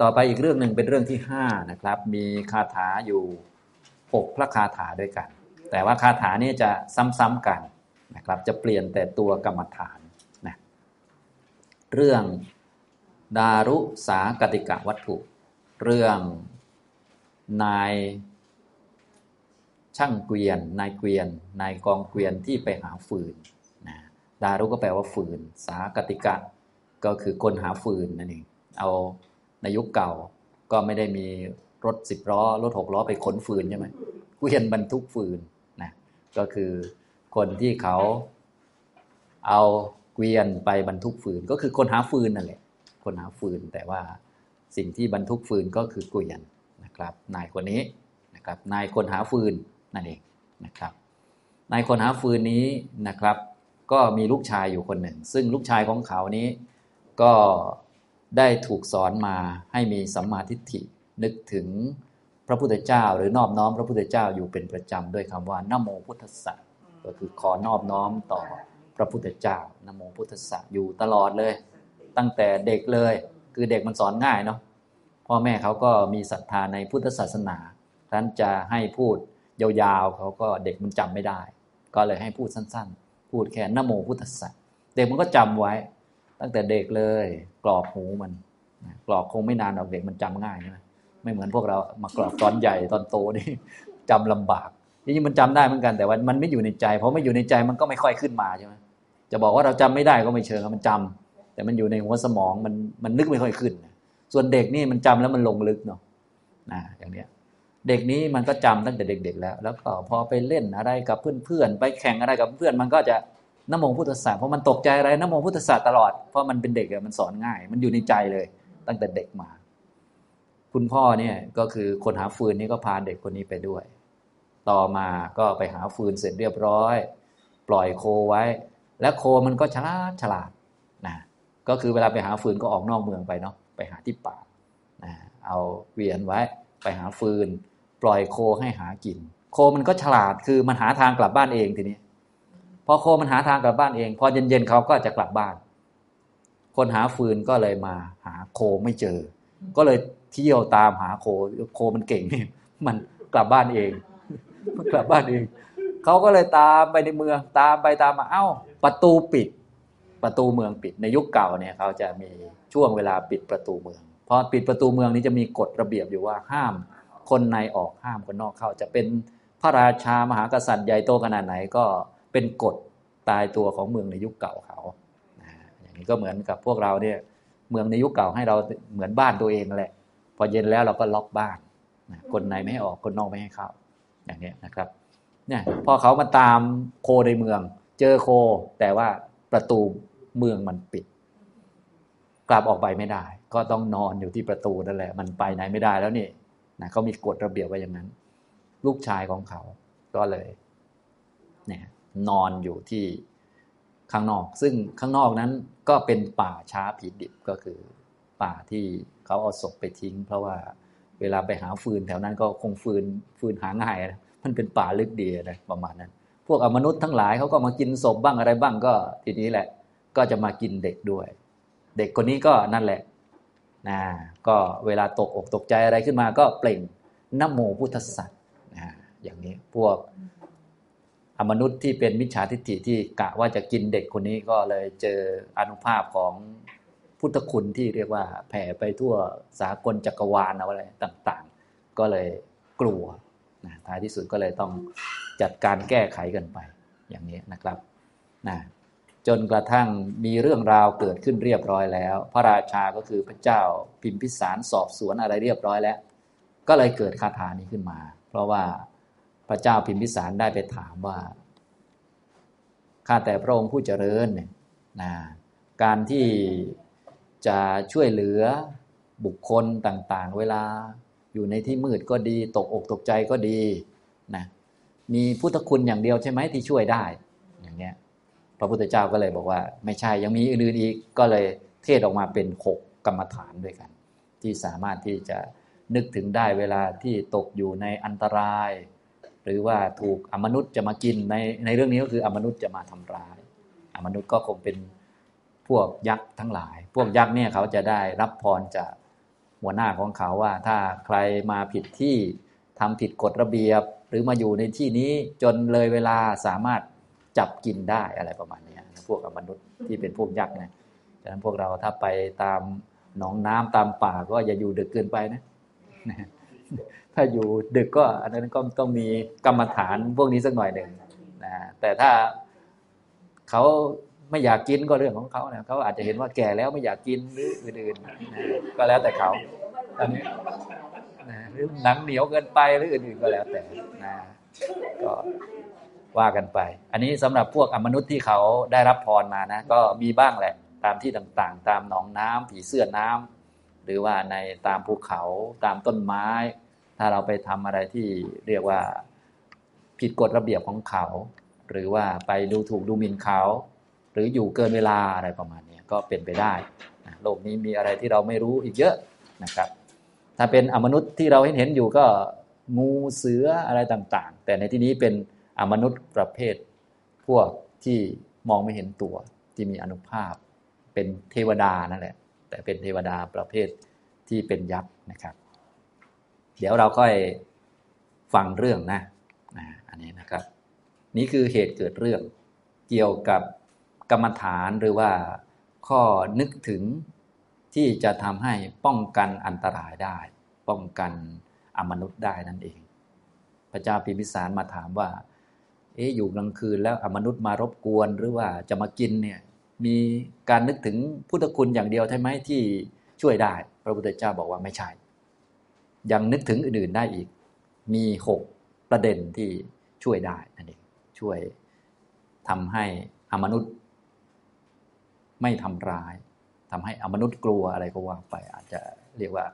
ต่อไปอีกเรื่องหนึ่งเป็นเรื่องที่ห้านะครับ มีคาถาอยู่หกพระคาถาด้วยกัน แต่ว่าคาถานี้จะซ้ำๆกันนะครับ จะเปลี่ยนแต่ตัวกรรมฐานนะเรื่องดารุสากติกะวัตถุ เรื่องนายช่างเกวียน นายเกวียน นายกองเกวียนที่ไปหาฟืนนะดารุก็แปลว่าฟืน สากติกะก็คือคนหาฟืนนั่นเองเอา ในยุคเก่าก็ไม่ได้มีรถสิบล้อ รถหกล้อไปขนฟืนใช่ไหมเกวียนบรรทุกฟืนนะก็คือคนที่เขาเอาเกวียนไปบรรทุกฟืน ก็คือคนหาฟืนนั่นแหละคนหาฟืนแต่ว่าสิ่งที่บรรทุกฟืนก็คือเกวียนนะครับ นายคนนี้นะครับ นายคนหาฟืนนั่นเองนะครับ นายคนหาฟืนนี้นะครับ ก็มีลูกชายอยู่คนหนึ่ง ซึ่งลูกชายของเขานี้ก็ ได้ถูกสอนมาให้มีสัมมาทิฏฐินึกถึงพระพุทธเจ้า หรือนอบน้อมพระพุทธเจ้าอยู่เป็นประจำด้วยคำว่านโมพุทธสัจก็คือขอนอบน้อมต่อพระพุทธเจ้านโมพุทธสัจอยู่ตลอดเลย ตั้งแต่เด็กเลย คือเด็กมันสอนง่ายเนาะพ่อแม่เขาก็มีศรัทธาในพุทธศาสนาท่านจะให้พูดยาวๆเขาก็เด็กมันจำไม่ได้ ก็เลยให้พูดสั้นๆ พูดแค่นโมพุทธสัจเด็กมันก็จำไว้ ตั้งแต่เด็กเลย กรอกหูมันกรอกคงไม่นานหรอกเด็กมันจำง่ายใช่ไหมไม่เหมือนพวกเรามากรอกตอนใหญ่ตอนโตนี่จำลำบากจริงๆมันจำได้เหมือนกันแต่ว่ามันไม่อยู่ในใจเพราะไม่อยู่ในใจมันก็ไม่ค่อยขึ้นมาใช่ไหมจะบอกว่าเราจำไม่ได้ก็ไม่เชิงมันจำแต่มันอยู่ในหัวสมองมันมันนึกไม่ค่อยขึ้น ส่วนเด็กนี่มันจำแล้วมันลงลึกเนาะนะอย่างเนี้ยเด็กนี้มันก็จำตั้งแต่เด็ก ๆ แล้ว แล้วก็พอไปเล่นอะไรกับเพื่อนๆไปแข่งอะไรกับเพื่อนมันก็จะ นโมพุทธศาสตร์เพราะมันตกใจอะไรนโมพุทธศาสตร์ตลอดเพราะมันเป็นเด็กมันสอนง่าย มันอยู่ในใจเลย ตั้งแต่เด็กมา คุณพ่อเนี่ยก็คือคนหาฟืนนี่ก็พาเด็กคนนี้ไปด้วย ต่อมาก็ไปหาฟืนเสร็จเรียบร้อย ปล่อยโคไว้ และโคมันก็ฉลาดฉลาดนะก็คือเวลาไปหาฟืนก็ออกนอกเมืองไปเนาะไปหาที่ป่านะเอาเวียนไว้ไปหาฟืน ปล่อยโคให้หากิน โคมันก็ฉลาดคือมันหาทางกลับบ้านเองทีนี้ พอโคมันหาทางกลับบ้านเอง พอเย็นๆเขาก็จะกลับบ้าน คนหาฟืนก็เลยมา หาโคไม่เจอ ก็เลยเที่ยวตามหาโคโคมันเก่งนี่มันกลับบ้านเอง มันกลับบ้านเองเขาก็เลยตามไปในเมือง ตามไปตามมาเอ้า ประตูปิด ประตูเมืองปิดในยุคเก่าเนี่ยเขาจะมีช่วงเวลาปิดประตูเมืองพอปิดประตูเมืองนี้จะมีกฎระเบียบอยู่ว่าห้าม คนในออกห้ามคนนอกเข้า จะเป็นพระราชามหากษัตริย์ใหญ่โตขนาดไหนก็ เป็นกฎตายตัวของเมืองในยุคเก่าเขาอย่างนี้ก็เหมือนกับพวกเราเนี่ยเมืองในยุคเก่าให้เราเหมือนบ้านตัวเองแหละ พอเย็นแล้วเราก็ล็อกบ้านคนในไม่ให้ออกคนนอกไม่ให้เข้า อย่างนี้นะครับเนี่ยพอเขามาตามโคในเมือง เจอโค แต่ว่าประตูเมืองมันปิด กลับออกไปไม่ได้ ก็ต้องนอนอยู่ที่ประตูนั่นแหละ มันไปไหนไม่ได้แล้วนี่นะเขามีกฎระเบียบไว้อย่างนั้น ลูกชายของเขาก็เลยเนี่ย นอนอยู่ที่ข้างนอก ซึ่งข้างนอกนั้นก็เป็นป่าช้าผีดิบก็คือ ป่าที่เขาเอาศพไปทิ้ง เพราะว่าเวลาไปหาฟืนแถวนั้นก็คงฟืนฟืนหาง่ายนะมันเป็นป่าลึกดีนะประมาณนั้น พวกอมนุษย์ทั้งหลายเขาก็มากินศพบ้างอะไรบ้างก็ทีนี้แหละ ก็จะมากินเด็กด้วย เด็กคนนี้ก็นั่นแหละนะก็เวลาตกอกตกใจอะไรขึ้นมาก็เปล่งนโมพุทธสัตว์นะอย่างนี้พวก อมนุษย์ที่เป็นมิจฉาทิฏฐิที่กะว่าจะกินเด็กคนนี้ก็เลยเจออนุภาพของพุทธคุณที่เรียกว่าแผ่ไปทั่วสากลจักรวาลอะไรต่างๆ ก็เลยกลัวนะท้ายที่สุดก็เลยต้องจัดการแก้ไขกันไปอย่างนี้นะครับนะจนกระทั่งมีเรื่องราวเกิดขึ้นเรียบร้อยแล้ว พระราชาก็คือพระเจ้าพิมพิสารสอบสวนอะไรเรียบร้อยแล้ว ก็เลยเกิดคาถานี้ขึ้นมา เพราะว่า พระเจ้าพิมพิสารได้ไปถามว่าข้าแต่พระองค์ผู้เจริญเนี่ยนะการที่จะช่วยเหลือบุคคลต่างๆ เวลาอยู่ในที่มืดก็ดี ตกอกตกใจก็ดีนะมีพุทธคุณอย่างเดียวใช่ไหมที่ช่วยได้ อย่างเงี้ยพระพุทธเจ้าก็เลยบอกว่า ไม่ใช่ยังมีอื่นๆอีกก็เลยเทศออกมาเป็นหกกรรมฐานด้วยกัน ที่สามารถที่จะนึกถึงได้เวลาที่ตกอยู่ในอันตราย หรือว่าถูกอมนุษย์จะมากินในในเรื่องนี้ก็คืออมนุษย์จะมาทำร้าย อมนุษย์ก็คงเป็นพวกยักษ์ทั้งหลาย พวกยักษ์เนี่ยเขาจะได้รับพรจากหัวหน้าของเขาว่า ถ้าใครมาผิดที่ทำผิดกฎระเบียบ หรือมาอยู่ในที่นี้จนเลยเวลาสามารถจับกินได้อะไรประมาณนี้พวกอมนุษย์ที่เป็นพวกยักษ์นะฉะนั้นพวกเราถ้าไปตามหนองน้ำตามป่าก็อย่าอยู่ดึกเกินไปนะ ถ้าอยู่ดึกก็อันนั้นก็ต้องมีกรรมฐานพวกนี้สักหน่อยหนึ่งนะแต่ถ้าเขาไม่อยากกินก็เรื่องของเขาเนะเขาอาจจะเห็นว่าแก่แล้วไม่อยากกินหรืออื่นๆก็แล้วแต่เขาอันนี้นะหรือหนังเหนียวเกินไปหรืออื่นๆก็แล้วแต่นะก็ว่ากันไป อันนี้สำหรับพวกอมนุษย์ที่เขาได้รับพรมานะ ก็มีบ้างแหละ ตามที่ต่างๆ ตามหนองน้ำผีเสื้อน้ำ หรือว่าในตามภูเขาตามต้นไม้ ถ้าเราไปทำอะไรที่เรียกว่าผิดกฎระเบียบของเขา หรือว่าไปดูถูกดูหมิ่นเขา หรืออยู่เกินเวลาอะไรประมาณนี้ก็เป็นไปได้โลกนี้มีอะไรที่เราไม่รู้อีกเยอะนะครับ ถ้าเป็นอมนุษย์ที่เราเห็นเห็นอยู่ก็งูเสืออะไรต่างๆ แต่ในที่นี้เป็นอมนุษย์ประเภท พวกที่มองไม่เห็นตัวที่มีอนุภาพ เป็นเทวดานั่นแหละ แต่เป็นเทวดาประเภทที่เป็นยักษ์นะครับ เดี๋ยวเราค่อยฟังเรื่องนะนะอันนี้นะครับ นี่คือเหตุเกิดเรื่อง เกี่ยวกับกรรมฐานหรือว่าข้อนึกถึงที่จะทำให้ป้องกันอันตรายได้ ป้องกันอมนุษย์ได้นั่นเอง พระเจ้าพิมิสารมาถามว่า เอ๊ะอยู่กลางคืนแล้วอมนุษย์มารบกวนหรือว่าจะมากินเนี่ย มีการนึกถึงพุทธคุณอย่างเดียวใช่ไหมที่ช่วยได้ พระพุทธเจ้าบอกว่าไม่ใช่ ยังนึกถึงอื่นๆได้อีก มีหกประเด็นที่ช่วยได้นั่นเองช่วยทำให้อมนุษย์ ไม่ทำร้ายทำให้อมนุษย์กลัวอะไรก็ว่าไป อาจจะเรียกว่า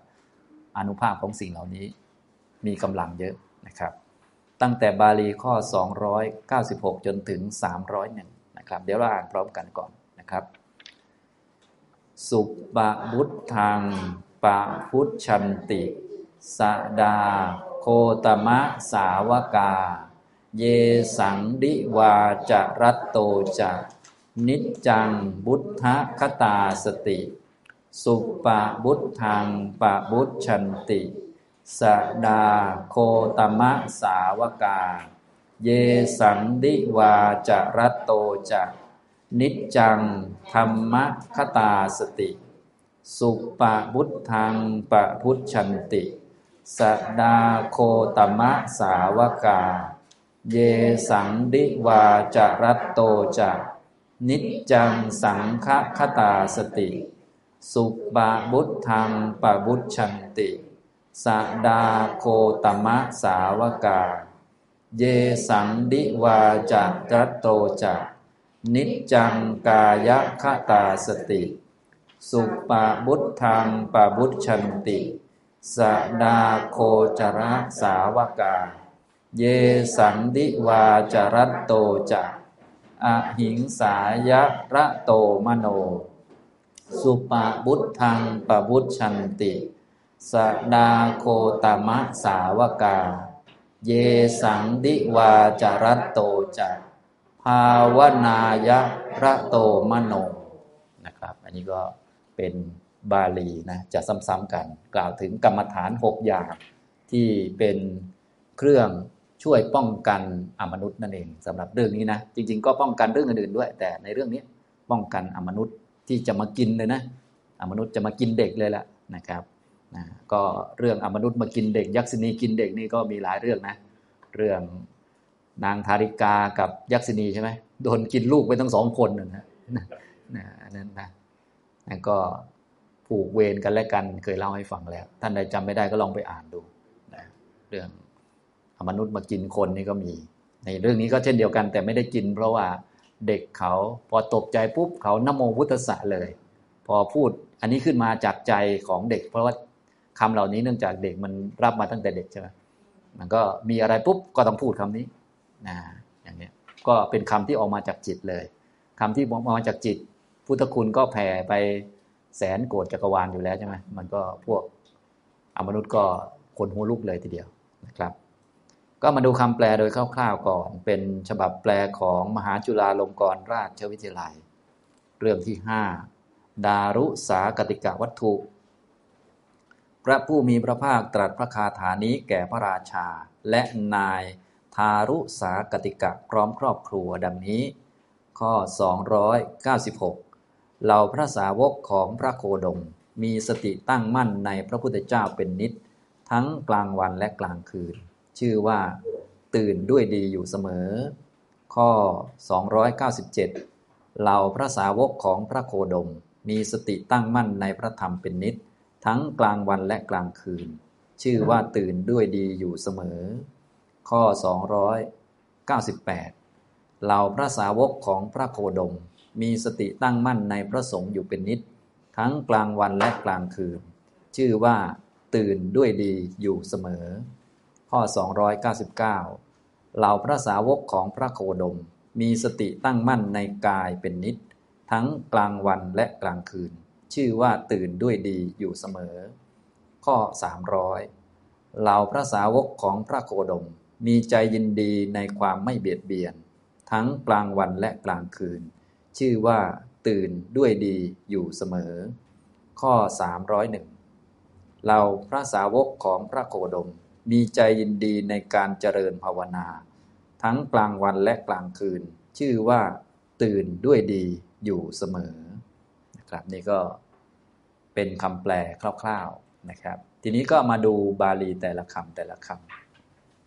อนุภาพของสิ่งเหล่านี้มีกำลังเยอะนะครับ ตั้งแต่บาลีข้อ 296 จนถึง 301 นะครับ เดี๋ยวเราอ่านพร้อมกันก่อน นะครับ สุปะบุตทังปะพุทชันติ สดา โคตมะสาวกา เยสังดิวาจรัตโตจะนิจจังบุทธคตาสติ สุปะบุตทังปะบุตชันติ สดา โคตมะสาวกา เยสันดิวาจรัตโตจะ นิจจังธรรมคตาสติ สุปะบุตทังปะพุทชันติ สดาโคตมะสาวกา เยสังดิวาจรัตโตจะนิจจังสังฆคตาสติ สุปะบุตทังปะบุตชันติ สดาโคตมะสาวกา เยสังดิวาจัตโตจะ นิจจังกายคตาสติ สุปาบุตทังปาบุตชันติ สดาโคจระสาวกา เยสังดิวาจรัตโตจะอหิงสายะระโตมโน สุปาบุตทังปาบุตชันติ สดาโคตมะสาวกา เยสังดิวาจารัตโตจะ ภาวนายะระโตมโนนะครับ อันนี้ก็เป็นบาลีนะจะซ้ำๆกัน กล่าวถึงกรรมฐานหกอย่างที่เป็นเครื่องช่วยป้องกันอมนุษย์นั่นเองสำหรับเรื่องนี้นะ จริง ๆ ก็ป้องกันเรื่องอื่นๆด้วย แต่ในเรื่องนี้ป้องกันอมนุษย์ที่จะมากินเลยนะอมนุษย์จะมากินเด็กเลยแหละนะครับนะก็เรื่องอมนุษย์มากินเด็ก ยักษินีกินเด็กนี่ก็มีหลายเรื่องนะ เรื่อง นางธาริกากับยักษินีใช่ไหมโดนกินลูกไปทั้งสองคนนะนะนั่นนะนั่นก็ผูกเวรกันและกันเคยเล่าให้ฟังแล้ว ท่านใดจำไม่ได้ก็ลองไปอ่านดูนะเรื่องมนุษย์มากินคนนี่ก็มี ในเรื่องนี้ก็เช่นเดียวกัน แต่ไม่ได้กิน เพราะว่าเด็กเขาพอตกใจปุ๊บเขานโมพุทธะเลย พอพูดอันนี้ขึ้นมาจากใจของเด็ก เพราะว่าคำเหล่านี้เนื่องจากเด็กมันรับมาตั้งแต่เด็กใช่ไหมมันก็มีอะไรปุ๊บก็ต้องพูดคำนี้ นะอย่างนี้ก็เป็นคำที่ออกมาจากจิตเลยคำที่ออกมาจากจิต พุทธคุณก็แผ่ไปแสนโกดจักรวาลอยู่แล้วใช่ไหมมันก็พวกอมนุษย์ก็คนหัวลุกเลยทีเดียวนะครับ ก็มาดูคำแปลโดยคร่าวๆก่อน เป็นฉบับแปลของมหาจุฬาลงกรณราชวิทยาลัย เรื่องที่ห้าดารุสากติกาวัตถุ พระผู้มีพระภาคตรัสพระคาถานี้แก่พระราชาและนาย ทารุสากติกะพร้อมครอบครัวดังนี้ ข้อ 296 เหล่าพระสาวกของพระโคดม มีสติตั้งมั่นในพระพุทธเจ้าเป็นนิด ทั้งกลางวันและกลางคืน ชื่อว่า ตื่นด้วยดีอยู่เสมอ ข้อ 297 เหล่าพระสาวกของพระโคดม มีสติตั้งมั่นในพระธรรมเป็นนิด ทั้งกลางวันและกลางคืน ชื่อว่าตื่นด้วยดีอยู่เสมอ ข้อ 298 เหล่าพระสาวกของพระโคดม มีสติตั้งมั่นในพระสงฆ์อยู่เป็นนิด ทั้งกลางวันและกลางคืน ชื่อว่าตื่นด้วยดีอยู่เสมอ ข้อ 299 เหล่าพระสาวกของพระโคดม มีสติตั้งมั่นในกายเป็นนิด ทั้งกลางวันและกลางคืน ชื่อว่าตื่นด้วยดีอยู่เสมอ ข้อ 300เหล่าพระสาวกของพระโคดม มีใจยินดีในความไม่เบียดเบียน ทั้งกลางวันและกลางคืน ชื่อว่าตื่นด้วยดีอยู่เสมอ ข้อ 301 เราพระสาวกของพระโคดม มีใจยินดีในการเจริญภาวนา ทั้งกลางวันและกลางคืน ชื่อว่า ตื่นด้วยดีอยู่เสมอนะครับนี่ก็เป็นคำแปลคร่าว ๆนะครับ ทีนี้ก็มาดูบาลีแต่ละคำแต่ละคำ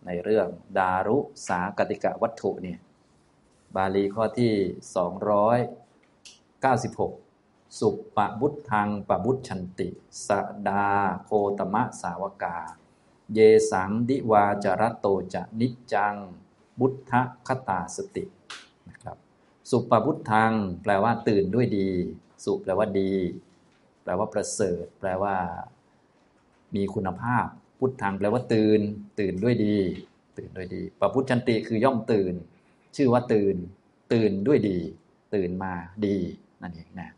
ในเรื่องดารุสากติกะวัตถุเนี่ยบาลีข้อที่ 296 สุปปบุตทังปบุตชันติสดาโคตมะสาวกา เยสังดิวาจรตโตจะนิจจัง บุทธคตาสตินะครับสุปบุตทังแปลว่าตื่นด้วยดี สุแปลว่าดี แปลว่าประเสริฐ แปลว่า มีคุณภาพ พุทธังแปลว่าตื่น ตื่นด้วยดี ตื่นด้วยดีปพุทชันติคือย่อมตื่น ชื่อว่าตื่น ตื่นด้วยดี ตื่นมาดีนั่นเองนะ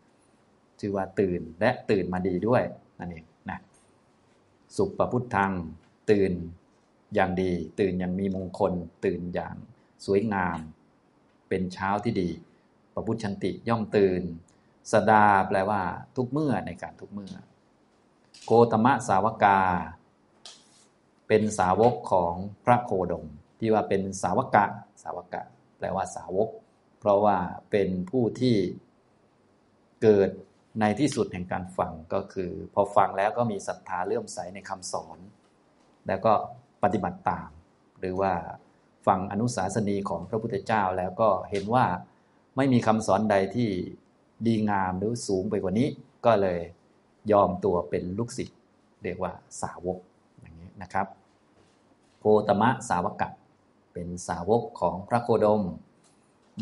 ชื่อว่าตื่นและตื่นมาดีด้วยนั่นเองนะสุปพุทธังตื่นอย่างดี ตื่นอย่างมีมงคล ตื่นอย่างสวยงาม เป็นเช้าที่ดีปพุทชันติย่อมตื่นสดาแปลว่า ทุกเมื่อในการทุกเมื่อ โกตมะสาวกา เป็นสาวกของพระโคดม ที่ว่าเป็นสาวกะ สาวกะ แปลว่าสาวก เพราะว่าเป็นผู้ที่เกิดในที่สุดแห่งการฟังก็คือ พอฟังแล้วก็มีศรัทธาเลื่อมใสในคำสอน แล้วก็ปฏิบัติตาม หรือว่าฟังอนุสาสนีของพระพุทธเจ้าแล้วก็เห็นว่าไม่มีคำสอนใดที่ดีงามหรือสูงไปกว่านี้ ก็เลยยอมตัวเป็นลูกศิษย์เรียกว่าสาวกอย่างนี้นะครับ โกตมะสาวกะ เป็นสาวกของพระโคดม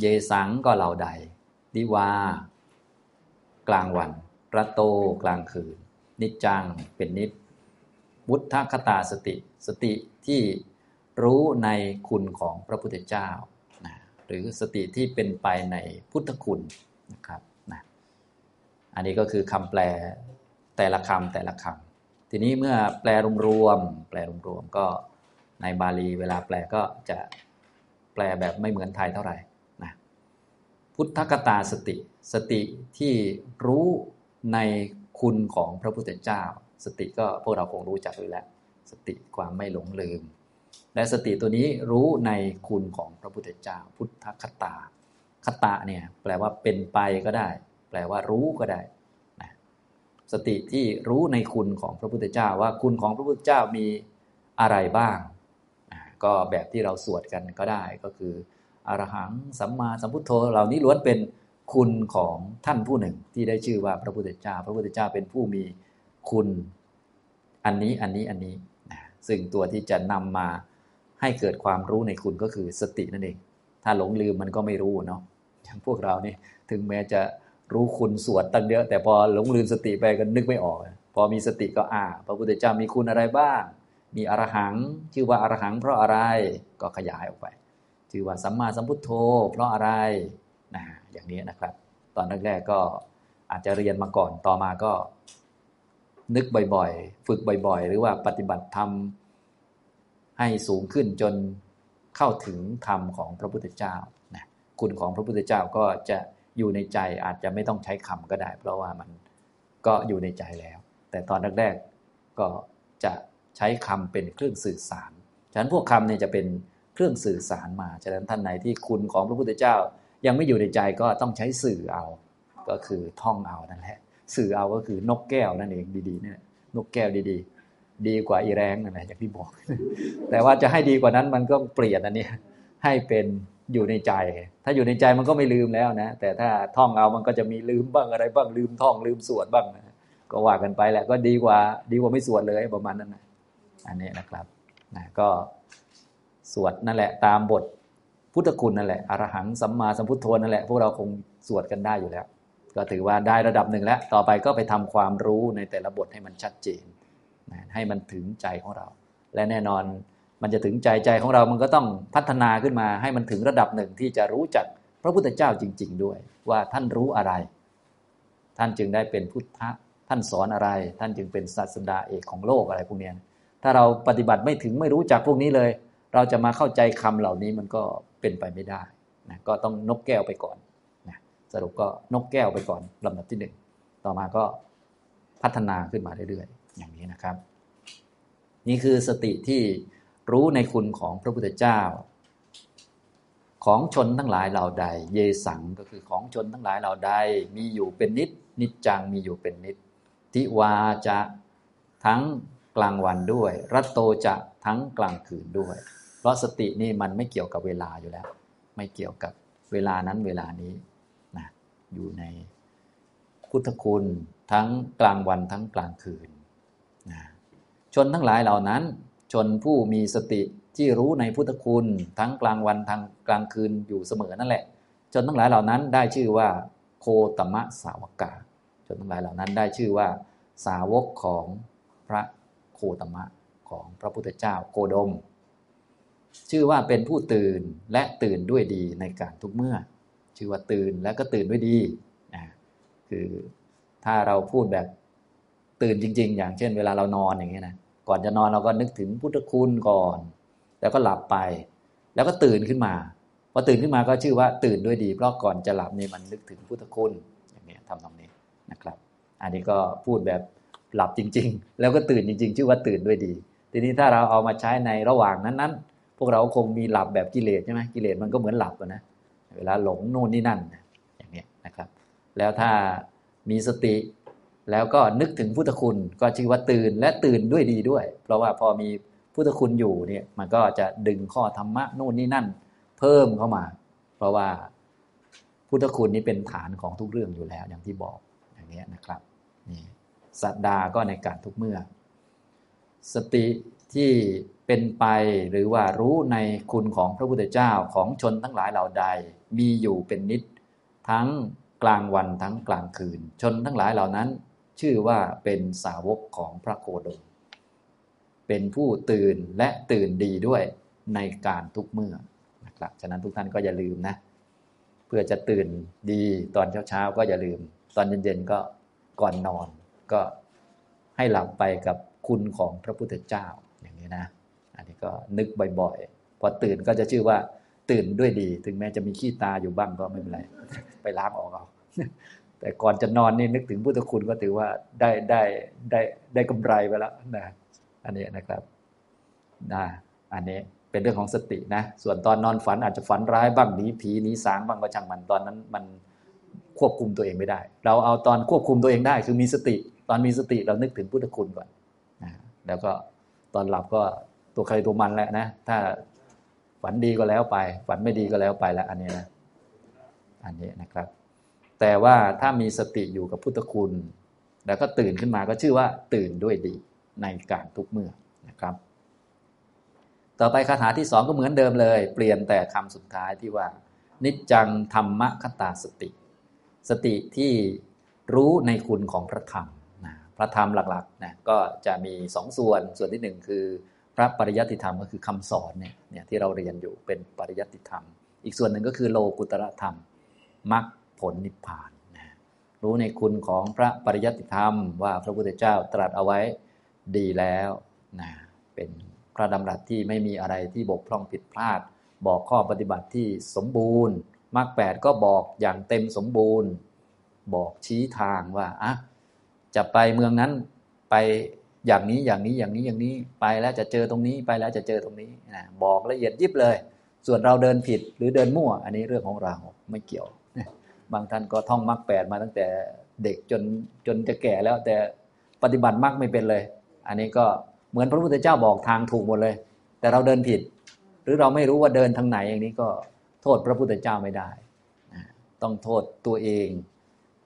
เยสังก็เหล่าใด ดิวา กลางวันระโตกลางคืน นิจจังเป็นนิจบุทธคตาสติสติที่รู้ในคุณของพระพุทธเจ้านะหรือสติที่เป็นไปในพุทธคุณนะครับนะอันนี้ก็คือคำแปลแต่ละคำแต่ละคำทีนี้เมื่อแปลรวมๆแปลรวมๆก็ ในบาลีเวลาแปลก็จะแปลแบบไม่เหมือนไทยเท่าไหร่นะพุทธคตาสติ สติที่รู้ในคุณของพระพุทธเจ้า สติก็พวกเราคงรู้จักอยู่แล้ว สติความไม่หลงลืม และสติตัวนี้รู้ในคุณของพระพุทธเจ้า พุทธคตาคตะเนี่ยแปลว่าเป็นไปก็ได้ แปลว่ารู้ก็ได้นะสติที่รู้ในคุณของพระพุทธเจ้า ว่าคุณของพระพุทธเจ้ามีอะไรบ้าง ก็แบบที่เราสวดกันก็ได้ก็คืออรหังสัมมาสัมพุทโธเหล่านี้ล้วนเป็นคุณของท่านผู้หนึ่งที่ได้ชื่อว่าพระพุทธเจ้า พระพุทธเจ้าเป็นผู้มีคุณอันนี้อันนี้อันนี้นะซึ่งตัวที่จะนำมาให้เกิดความรู้ในคุณก็คือสตินั่นเอง ถ้าหลงลืมมันก็ไม่รู้เนาะอย่างพวกเรานี่ถึงแม้จะรู้คุณสวดตั้งเยอะ แต่พอหลงลืมสติไปก็นึกไม่ออก พอมีสติก็อ่า พระพุทธเจ้ามีคุณอะไรบ้าง มีอรหัง ชื่อว่าอรหังเพราะอะไรก็ขยายออกไป ชื่อว่าสัมมาสัมพุทโธ เพราะอะไรนะอย่างนี้นะครับ ตอนแรกๆก็อาจจะเรียนมาก่อนต่อมาก็ นึกบ่อยๆ ฝึกบ่อย ๆ หรือว่าปฏิบัติธรรมให้สูงขึ้นจนเข้าถึงธรรมของพระพุทธเจ้านะคุณของพระพุทธเจ้าก็จะอยู่ในใจอาจจะไม่ต้องใช้คำก็ได้ เพราะว่ามันก็อยู่ในใจแล้ว แต่ตอนแรกๆก็จะ ใช้คำเป็นเครื่องสื่อสาร ฉะนั้นพวกคำเนี่ยจะเป็นเครื่องสื่อสารมา ฉะนั้นท่านไหนที่คุณของพระพุทธเจ้า ยังไม่อยู่ในใจก็ต้องใช้สื่อเอา ก็คือท่องเอานั่นแหละ สื่อเอาก็คือนกแก้วนั่นเองดีๆเนี่ยนกแก้วดีๆ ดีกว่าอีแรงนั่นแหละอย่างที่บอก แต่ว่าจะให้ดีกว่านั้นมันก็เปลี่ยนอันนี้ให้เป็นอยู่ในใจ ถ้าอยู่ในใจมันก็ไม่ลืมแล้วนะ แต่ถ้าท่องเอามันก็จะมีลืมบ้างอะไรบ้างลืมท่องลืมสวดบ้างนะก็ว่ากันไปแหละก็ดีกว่าดีกว่าไม่สวดเลยประมาณนั้นนะ อันนี้นะครับนะก็สวดนั่นแหละตามบทพุทธคุณนั่นแหละอรหังสัมมาสัมพุทโธนั่นแหละพวกเราคงสวดกันได้อยู่แล้ว ก็ถือว่าได้ระดับหนึ่งแล้ว ต่อไปก็ไปทำความรู้ในแต่ละบทให้มันชัดเจนนะให้มันถึงใจของเรา และแน่นอนมันจะถึงใจใจของเรา มันก็ต้องพัฒนาขึ้นมาให้มันถึงระดับหนึ่งที่จะรู้จักพระพุทธเจ้าจริง ๆ ด้วย ว่าท่านรู้อะไร ท่านจึงได้เป็นพุทธะท่านสอนอะไร ท่านจึงเป็นศาสดาเอกของโลกอะไรพวกนี้ ถ้าเราปฏิบัติไม่ถึงไม่รู้จักพวกนี้เลย เราจะมาเข้าใจคำเหล่านี้มันก็เป็นไปไม่ได้นะก็ต้องนกแก้วไปก่อนนะสรุปก็นกแก้วไปก่อนลำดับที่หนึ่งต่อมาก็พัฒนาขึ้นมาเรื่อยๆ อย่างนี้นะครับ นี่คือสติที่รู้ในคุณของพระพุทธเจ้า ของชนทั้งหลายเหล่าใด เยสังก็คือของชนทั้งหลายเหล่าใด มีอยู่เป็นนิด นิจจังมีอยู่เป็นนิดทิวาจะทั้ง กลางวันด้วย รัตโตจะทั้งกลางคืนด้วย เพราะสตินี่มันไม่เกี่ยวกับเวลาอยู่แล้ว ไม่เกี่ยวกับเวลานั้นเวลานี้นะอยู่ในพุทธคุณทั้งกลางวันทั้งกลางคืนนะชนทั้งหลายเหล่านั้น ชนผู้มีสติที่รู้ในพุทธคุณทั้งกลางวันทั้งกลางคืนอยู่เสมอนั่นแหละจนทั้งหลายเหล่านั้นได้ชื่อว่า โคตมะสาวกาจนทั้งหลายเหล่านั้นได้ชื่อว่า สาวกของพระ โคตมะของพระพุทธเจ้าโคดม ชื่อว่าเป็นผู้ตื่นและตื่นด้วยดีในการทุกเมื่อ ชื่อว่าตื่นและก็ตื่นด้วยดีนะคือถ้าเราพูดแบบตื่นจริง ๆ อย่างเช่น เวลาเรานอนอย่างนี้นะก่อนจะนอนเราก็นึกถึงพุทธคุณก่อน แล้วก็หลับไป แล้วก็ตื่นขึ้นมาพอตื่นขึ้นมาก็ชื่อว่าตื่นด้วยดี เพราะก่อนจะหลับนี่มันนึกถึงพุทธคุณอย่างนี้ทำตรงนี้นะครับ อันนี้ก็พูดแบบ หลับจริง ๆ แล้วก็ตื่นจริง ๆ ชื่อว่าตื่นด้วยดี ทีนี้ถ้าเราเอามาใช้ในระหว่างนั้นๆ พวกเราคงมีหลับแบบกิเลสใช่ไหมกิเลสมันก็เหมือนหลับนะเวลาหลงโน่นนี่นั่นอย่างนี้นะครับ แล้วถ้ามีสติแล้วก็นึกถึงพุทธคุณก็ชื่อว่าตื่นและตื่นด้วยดีด้วย เพราะว่าพอมีพุทธคุณอยู่เนี่ยมันก็จะดึงข้อธรรมะนู่นนี่นั่น เพิ่มเข้ามา เพราะว่าพุทธคุณนี้เป็นฐานของทุกเรื่องอยู่แล้วอย่างที่บอกอย่างนี้นะครับนี่ สัตดาก็ในการทุกเมื่อ สติที่เป็นไปหรือว่ารู้ในคุณของพระพุทธเจ้าของชนทั้งหลายเหล่าใด มีอยู่เป็นนิด ทั้งกลางวันทั้งกลางคืน ชนทั้งหลายเหล่านั้น ชื่อว่าเป็นสาวกของพระโคดม เป็นผู้ตื่นและตื่นดีด้วยในการทุกเมื่อนะครับฉะนั้นทุกท่านก็อย่าลืมนะ เพื่อจะตื่นดีตอนเช้าๆก็อย่าลืม ตอนเย็นๆก็ก่อนนอน ก็ให้หลับไปกับคุณของพระพุทธเจ้าอย่างนี้นะ อันนี้ก็นึกบ่อยๆ พอตื่นก็จะชื่อว่าตื่นด้วยดี ถึงแม้จะมีขี้ตาอยู่บ้างก็ไม่เป็นไร ไปล้างออกเอา แต่ก่อนจะนอนนี่นึกถึงพุทธคุณก็ถือว่าได้ได้ได้ได้กำไรไปแล้วนะ อันนี้นะครับนะอันนี้เป็นเรื่องของสตินะ ส่วนตอนนอนฝันอาจจะฝันร้ายบ้างหนีผีหนีสางบ้างก็ช่างมันตอนนั้นมันควบคุมตัวเองไม่ได้ เราเอาตอนควบคุมตัวเองได้คือมีสติ ตอนมีสติเรานึกถึงพุทธคุณก่อนนะแล้วก็ตอนหลับก็ตัวใครตัวมันแหละนะ ถ้าฝันดีก็แล้วไป ฝันไม่ดีก็แล้วไปแล้วอันนี้นะ อันนี้นะครับ แต่ว่าถ้ามีสติอยู่กับพุทธคุณ แล้วก็ตื่นขึ้นมาก็ชื่อว่า ตื่นด้วยดีในการทุกเมื่อนะครับ ต่อไปคาถาที่สองก็เหมือนเดิมเลย เปลี่ยนแต่คำสุดท้ายที่ว่า นิจจังธรรมคตาสติ สติที่รู้ในคุณของพระธรรม พระธรรมหลักๆนะก็จะมีสองส่วนส่วนที่หนึ่งคือ พระปริยัติธรรมก็คือคำสอนเนี่ยเนี่ยที่เราเรียนอยู่เป็นปริยัติธรรม อีกส่วนหนึ่งก็คือโลกุตระธรรมมรรคผลนิพพานนะรู้ในคุณของพระปริยัติธรรม ว่าพระพุทธเจ้าตรัสเอาไว้ดีแล้วนะเป็นพระดำรัสที่ไม่มีอะไรที่บกพร่องผิดพลาด บอกข้อปฏิบัติที่สมบูรณ์มรรคแปดก็บอกอย่างเต็มสมบูรณ์ บอกชี้ทางว่าอะ จะไปเมืองนั้นไปอย่างนี้อย่างนี้อย่างนี้อย่างนี้ไปแล้วจะเจอตรงนี้ไปแล้วจะเจอตรงนี้นะบอกละเอียดยิบเลย ส่วนเราเดินผิดหรือเดินมั่ว อันนี้เรื่องของเราไม่เกี่ยว บางท่านก็ท่องมรรคแปดมาตั้งแต่เด็กจนจนจะแก่แล้วแต่ปฏิบัติมรรคไม่เป็นเลย อันนี้ก็เหมือนพระพุทธเจ้าบอกทางถูกหมดเลย แต่เราเดินผิด หรือเราไม่รู้ว่าเดินทางไหนอย่างนี้ก็โทษพระพุทธเจ้าไม่ได้ ต้องโทษตัวเอง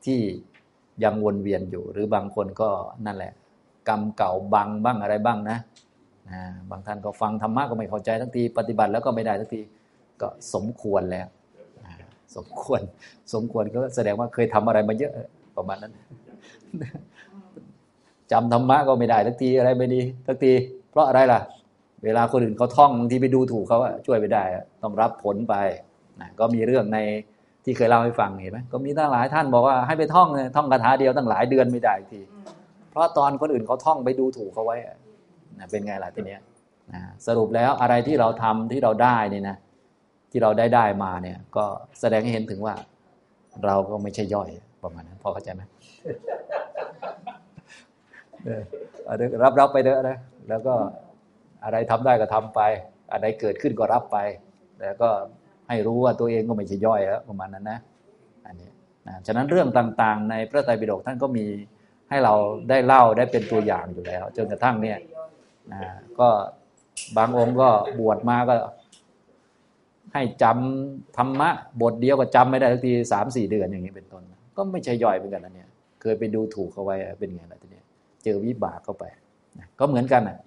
ที่ ยังวนเวียนอยู่ หรือบางคนก็นั่นแหละ กรรมเก่าบังบ้างอะไรบ้างนะนะบางท่านก็ฟังธรรมะก็ไม่เข้าใจทั้งทีปฏิบัติแล้วก็ไม่ได้ทั้งทีก็สมควรแล้วสมควรสมควรก็แสดงว่าเคยทำอะไรมาเยอะประมาณนั้นจำธรรมะก็ไม่ได้ทั้งทีอะไรไม่ดีทั้งที เพราะอะไรล่ะ เวลาคนอื่นเขาท่องบางทีไปดูถูกเขาช่วยไม่ได้ ต้องรับผลไปนะก็มีเรื่องใน ที่เคยเล่าให้ฟังเห็นไหมก็มีตั้งหลายท่านบอกว่าให้ไปท่องท่องคาถาเดียวตั้งหลายเดือนไม่ได้ที เพราะตอนคนอื่นเขาท่องไปดูถูกเขาไว้นะเป็นไงล่ะทีเนี้ยนะสรุปแล้วอะไรที่เราทำที่เราได้นี่นะที่เราได้ได้มาเนี่ย ก็แสดงให้เห็นถึงว่า เราก็ไม่ใช่ย่อยประมาณนั้นพอเข้าใจไหมรับรับไปเถอะนะแล้วก็อะไรทำได้ก็ทำไปอะไรเกิดขึ้นก็รับไป แล้วก็ ให้รู้ว่าตัวเองก็ไม่ใช่ย่อยแล้วประมาณนั้นนะอันนี้นะฉะนั้นเรื่องต่างๆ ในพระไตรปิฎกท่านก็มีให้เราได้เล่าได้เป็นตัวอย่างอยู่แล้ว จนกระทั่งเนี่ยนะก็บางองค์ก็บวชมาก็ ให้จำธรรมะบทเดียวก็จำไม่ได้ทักทีสามสี่เดือนอย่างนี้เป็นต้น ก็ไม่ใช่ย่อยเหมือนกันนะเนี่ย เคยไปดูถูกเขาไว้เป็นไงล่ะทีนี้เจอวิบากเข้าไปนะก็เหมือนกันอะ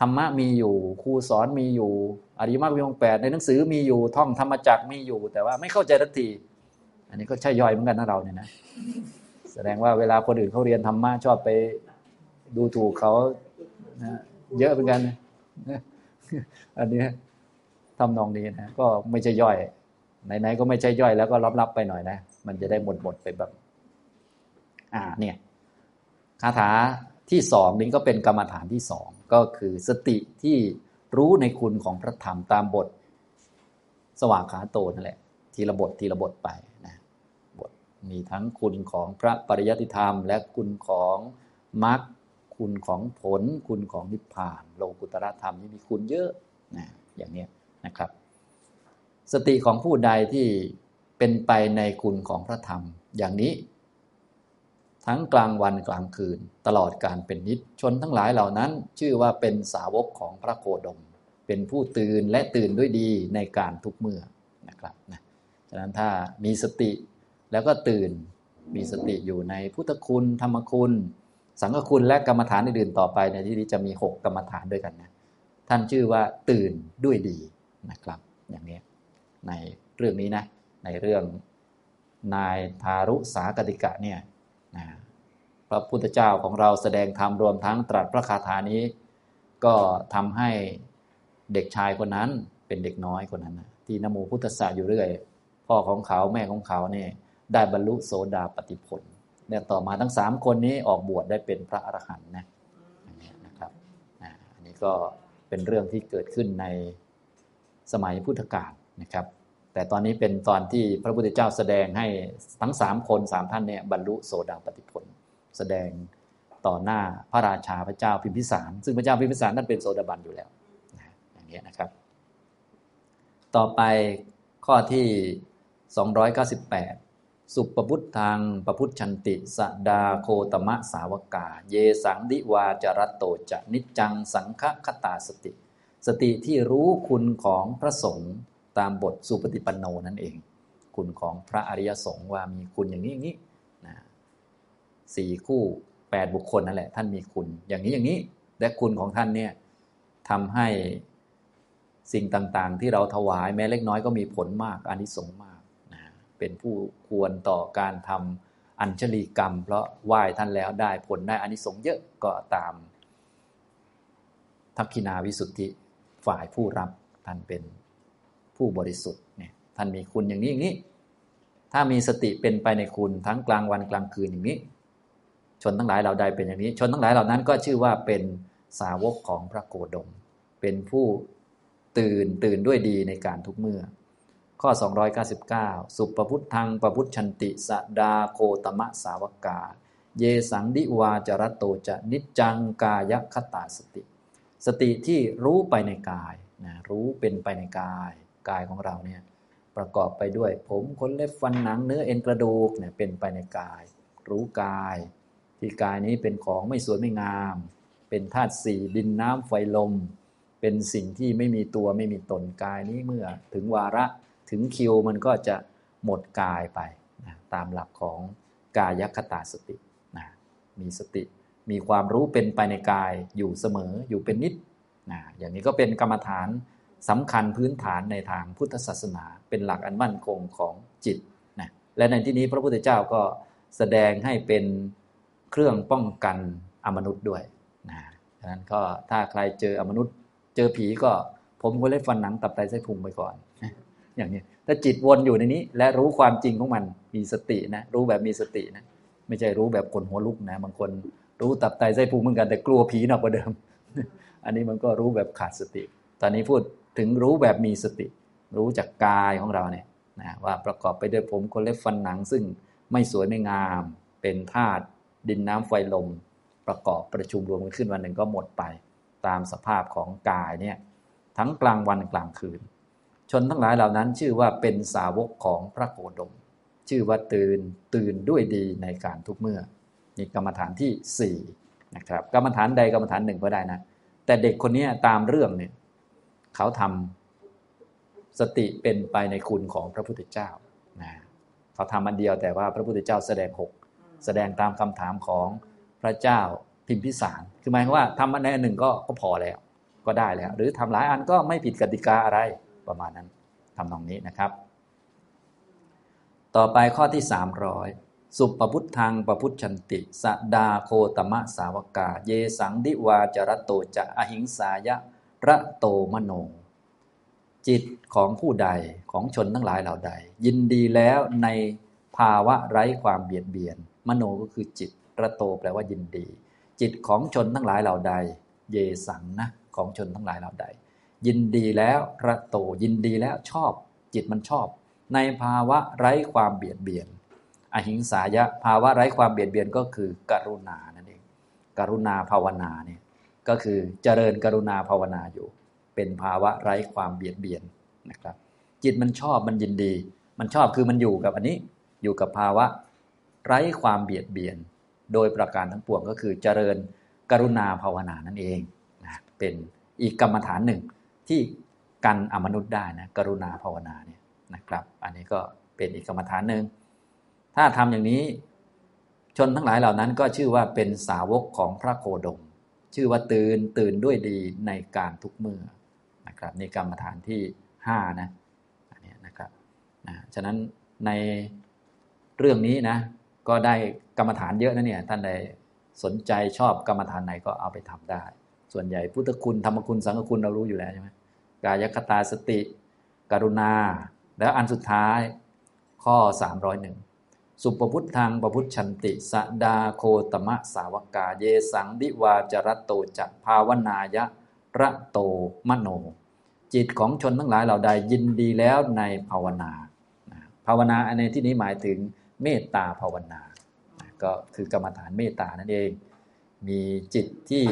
ธรรมะมีอยู่ครูสอนมีอยู่อริยมรรคมีองแปดในหนังสือมีอยู่ท่องธรรมจักมีอยู่ แต่ว่าไม่เข้าใจทักที อันนี้ก็ใช่ย่อยเหมือนกันนะเราเนี่ยนะแสดงว่าเวลาคนอื่นเขาเรียนธรรมะชอบไปดูถูกเขานะเยอะเหมือนกันอันนี้ทำนองนี้นะก็ไม่ใช่ย่อยไหนๆก็ไม่ใช่ย่อยแล้วก็รับๆไปหน่อยนะ มันจะได้หมดหมดไปแบบ อ่าเนี่ยคาถาที่สองนี้ก็เป็นกรรมฐานที่สอง ก็คือสติที่รู้ในคุณของพระธรรมตามบท สว่างขาโตนั่นแหละ ทีละบททีละบทไปนะบทมีทั้งคุณของพระปริยัติธรรม และคุณของมรรคคุณของผล คุณของนิพพาน โลกุตระธรรมนี่มีคุณเยอะนะอย่างนี้นะครับ สติของผู้ใดที่เป็นไปในคุณของพระธรรม อย่างนี้ ทั้งกลางวันกลางคืน ตลอดการเป็นนิจชนทั้งหลายเหล่านั้น ชื่อว่าเป็นสาวกของพระโคดม เป็นผู้ตื่นและตื่นด้วยดีในการทุกเมื่อนะครับนะฉะนั้นถ้ามีสติแล้วก็ตื่นมีสติอยู่ในพุทธคุณธรรมคุณ สังฆคุณและกรรมฐานอื่นๆต่อไปในที่นี้จะมีหกกรรมฐานด้วยกันนะท่านชื่อว่าตื่นด้วยดีนะครับ อย่างนี้ในเรื่องนี้นะในเรื่องนายทารุสากติกะเนี่ย นะพระพุทธเจ้าของเราแสดงธรรมรวมทั้งตรัสพระคาถานี้ ก็ทำให้เด็กชายคนนั้นเป็นเด็กน้อยคนนั้นนะที่นโมพุทธศาสอยู่เรื่อย พ่อของเขาแม่ของเขาเนี่ยได้บรรลุโสดาปติผลเนี่ยต่อมาทั้งสามคนนี้ออกบวชได้เป็นพระอรหันต์นะอันนี้นะครับอันนี้ก็เป็นเรื่องที่เกิดขึ้นในสมัยพุทธกาลนะครับ แต่ตอนนี้เป็นตอนที่พระพุทธเจ้าแสดงให้ทั้งสามคนสามท่านเนี่ยบรรลุโสดาปติผล แสดงต่อหน้าพระราชาพระเจ้าพิมพิสาร ซึ่งพระเจ้าพิมพิสารนั่นเป็นโสดาบันอยู่แล้วอย่างนี้นะครับ ต่อไปข้อที่ 298 สุปพุทธังปพุทชันติสดาโคตมะสาวกา เยสังดิวาจรัตโตจะนิจจังสังฆคตาสติ สติที่รู้คุณของพระสงฆ์ ตามบทสุปฏิปันโนนั่นเอง คุณของพระอริยสงฆ์ว่ามีคุณอย่างนี้อย่างนี้นะสี่คู่แปดบุคคลนั่นแหละ ท่านมีคุณ อย่างนี้อย่างนี้ และคุณของท่านเนี่ยทำให้สิ่งต่างๆ ที่เราถวายแม้เล็กน้อยก็มีผลมากอานิสงส์มากนะเป็นผู้ควรต่อการทำอัญชลีกรรม เพราะไหว้ท่านแล้วได้ผลได้อานิสงส์เยอะก็ตามทักขินาวิสุทธิฝ่ายผู้รับท่านเป็น ผู้บริสุทธิ์เนี่ยท่านมีคุณอย่างนี้อย่างนี้ ถ้ามีสติเป็นไปในคุณทั้งกลางวันกลางคืนอย่างนี้ ชนทั้งหลายเราใดเป็นอย่างนี้ ชนทั้งหลายเหล่านั้นก็ชื่อว่าเป็นสาวกของพระโกดม เป็นผู้ตื่นตื่นด้วยดีในการทุกเมื่อ ข้อ 299 สุปพุทธังปพุทชันติสดาโคตมะสาวกา เยสังดิวาจรโตจะนิจจังกายคตาสติ สติที่รู้ไปในกายนะรู้เป็นไปในกาย กายของเราเนี่ยประกอบไปด้วย ผมขนเล็บฟันหนังเนื้อเอ็นกระดูกเนี่ยเป็นไปในกาย รู้กาย ที่กายนี้เป็นของไม่สวยไม่งาม เป็นธาตุสี่ดินน้ำไฟลม เป็นสิ่งที่ไม่มีตัวไม่มีตนกายนี้เมื่อ ถึงวาระถึงคิวมันก็จะหมดกายไปนะตามหลักของกายคตาสตินะมีสติ มีความรู้เป็นไปในกายอยู่เสมออยู่เป็นนิดนะอย่างนี้ก็เป็นกรรมฐาน สำคัญพื้นฐานในทางพุทธศาสนา เป็นหลักอันมั่นคงของจิตนะและในที่นี้พระพุทธเจ้าก็แสดงให้เป็นเครื่องป้องกันอมนุษย์ด้วยนะดังนั้นก็ถ้าใครเจออมนุษย์ เจอผีก็ผมก็เล็บฟันหนังตับไตไส้พุงไปก่อนอย่างนี้ถ้าจิตวนอยู่ในนี้ และรู้ความจริงของมันมีสตินะ รู้แบบมีสตินะ ไม่ใช่รู้แบบคนหัวลุกนะบางคนรู้ตับไตไส้พุงเหมือนกันแต่กลัวผีหนักกว่าเดิม อันนี้มันก็รู้แบบขาดสติ ตอนนี้พูด ถึงรู้แบบมีสติ รู้จากกายของเราเนี่ยนะว่าประกอบไปด้วยผมคนเล็บฟันหนัง ซึ่งไม่สวยไม่งาม เป็นธาตุดินน้ำไฟลม ประกอบประชุมรวมกันขึ้นวันหนึ่งก็หมดไป ตามสภาพของกายเนี่ยทั้งกลางวันกลางคืน ชนทั้งหลายเหล่านั้น ชื่อว่าเป็นสาวกของพระโคดม ชื่อว่าตื่นตื่นด้วยดีในการทุกเมื่อนี่กรรมฐานที่4นะครับกรรมฐานใดกรรมฐานหนึ่งก็ได้นะแต่เด็กคนนี้ตามเรื่องเนี่ย เขาทำสติเป็นไปในคุณของพระพุทธเจ้านะเขาทำอันเดียวแต่ว่าพระพุทธเจ้าแสดงหกแสดงตามคำถามของพระเจ้าพิมพิสาร คือหมายความว่าทำอันใดอันหนึ่งก็ก็พอแล้ว ก็ได้แล้ว หรือทำหลายอันก็ไม่ผิดกติกาอะไรประมาณนั้นทำตรงนี้นะครับ ต่อไปข้อที่ 300 สุปพุทธังปพุทชันติ สดาโคตมะสาวกา เยสังดิวาจรโตจะอหิงสายะ ระโตมโน จิตของผู้ใดของชนทั้งหลายเหล่าใด ยินดีแล้วในภาวะไร้ความเบียดเบียน มโนก็คือจิตระโตแปลว่ายินดี จิตของชนทั้งหลายเหล่าใด เยสังนะของชนทั้งหลายเหล่าใด ยินดีแล้วระโตยินดีแล้วชอบ จิตมันชอบ ในภาวะไร้ความเบียดเบียน อหิงสายะภาวะไร้ความเบียดเบียนก็คือกรุณานั่นเองกรุณาภาวนาเนี่ย ก็คือเจริญกรุณาภาวนาอยู่ เป็นภาวะไร้ความเบียดเบียนนะครับ จิตมันชอบมันยินดี มันชอบคือมันอยู่กับอันนี้อยู่กับภาวะ ไร้ความเบียดเบียน โดยประการทั้งปวงก็คือเจริญกรุณาภาวนานั่นเองนะเป็นอีกกรรมฐานหนึ่งที่กันอมนุษย์ได้นะกรุณาภาวนาเนี่ยนะครับ อันนี้ก็เป็นอีกกรรมฐานหนึ่งถ้าทำอย่างนี้ชนทั้งหลายเหล่านั้นก็ชื่อว่าเป็นสาวกของพระโคดม ชื่อว่าตื่นตื่นด้วยดีในการทุกเมื่อนะครับนี่กรรมฐานที่5นะอันนี้นะครับนะฉะนั้นในเรื่องนี้นะก็ได้กรรมฐานเยอะนะเนี่ยท่านใดสนใจชอบกรรมฐานไหนก็เอาไปทำได้ ส่วนใหญ่พุทธคุณธรรมคุณสังฆคุณเรารู้อยู่แล้วใช่ไหมกายคตาสติ กรุณา แล้วอันสุดท้ายข้อ 301 สุปพุทธังปพุทชันติ สดาโคตมะสาวกา เยสังดิวาจรโตจักภาวนายะระโตมโน จิตของชนทั้งหลายเหล่าใดยินดีแล้วในภาวนา ภาวนาในที่นี้หมายถึงเมตตาภาวนา ก็คือกรรมฐานเมตตานั่นเอง มีจิตที่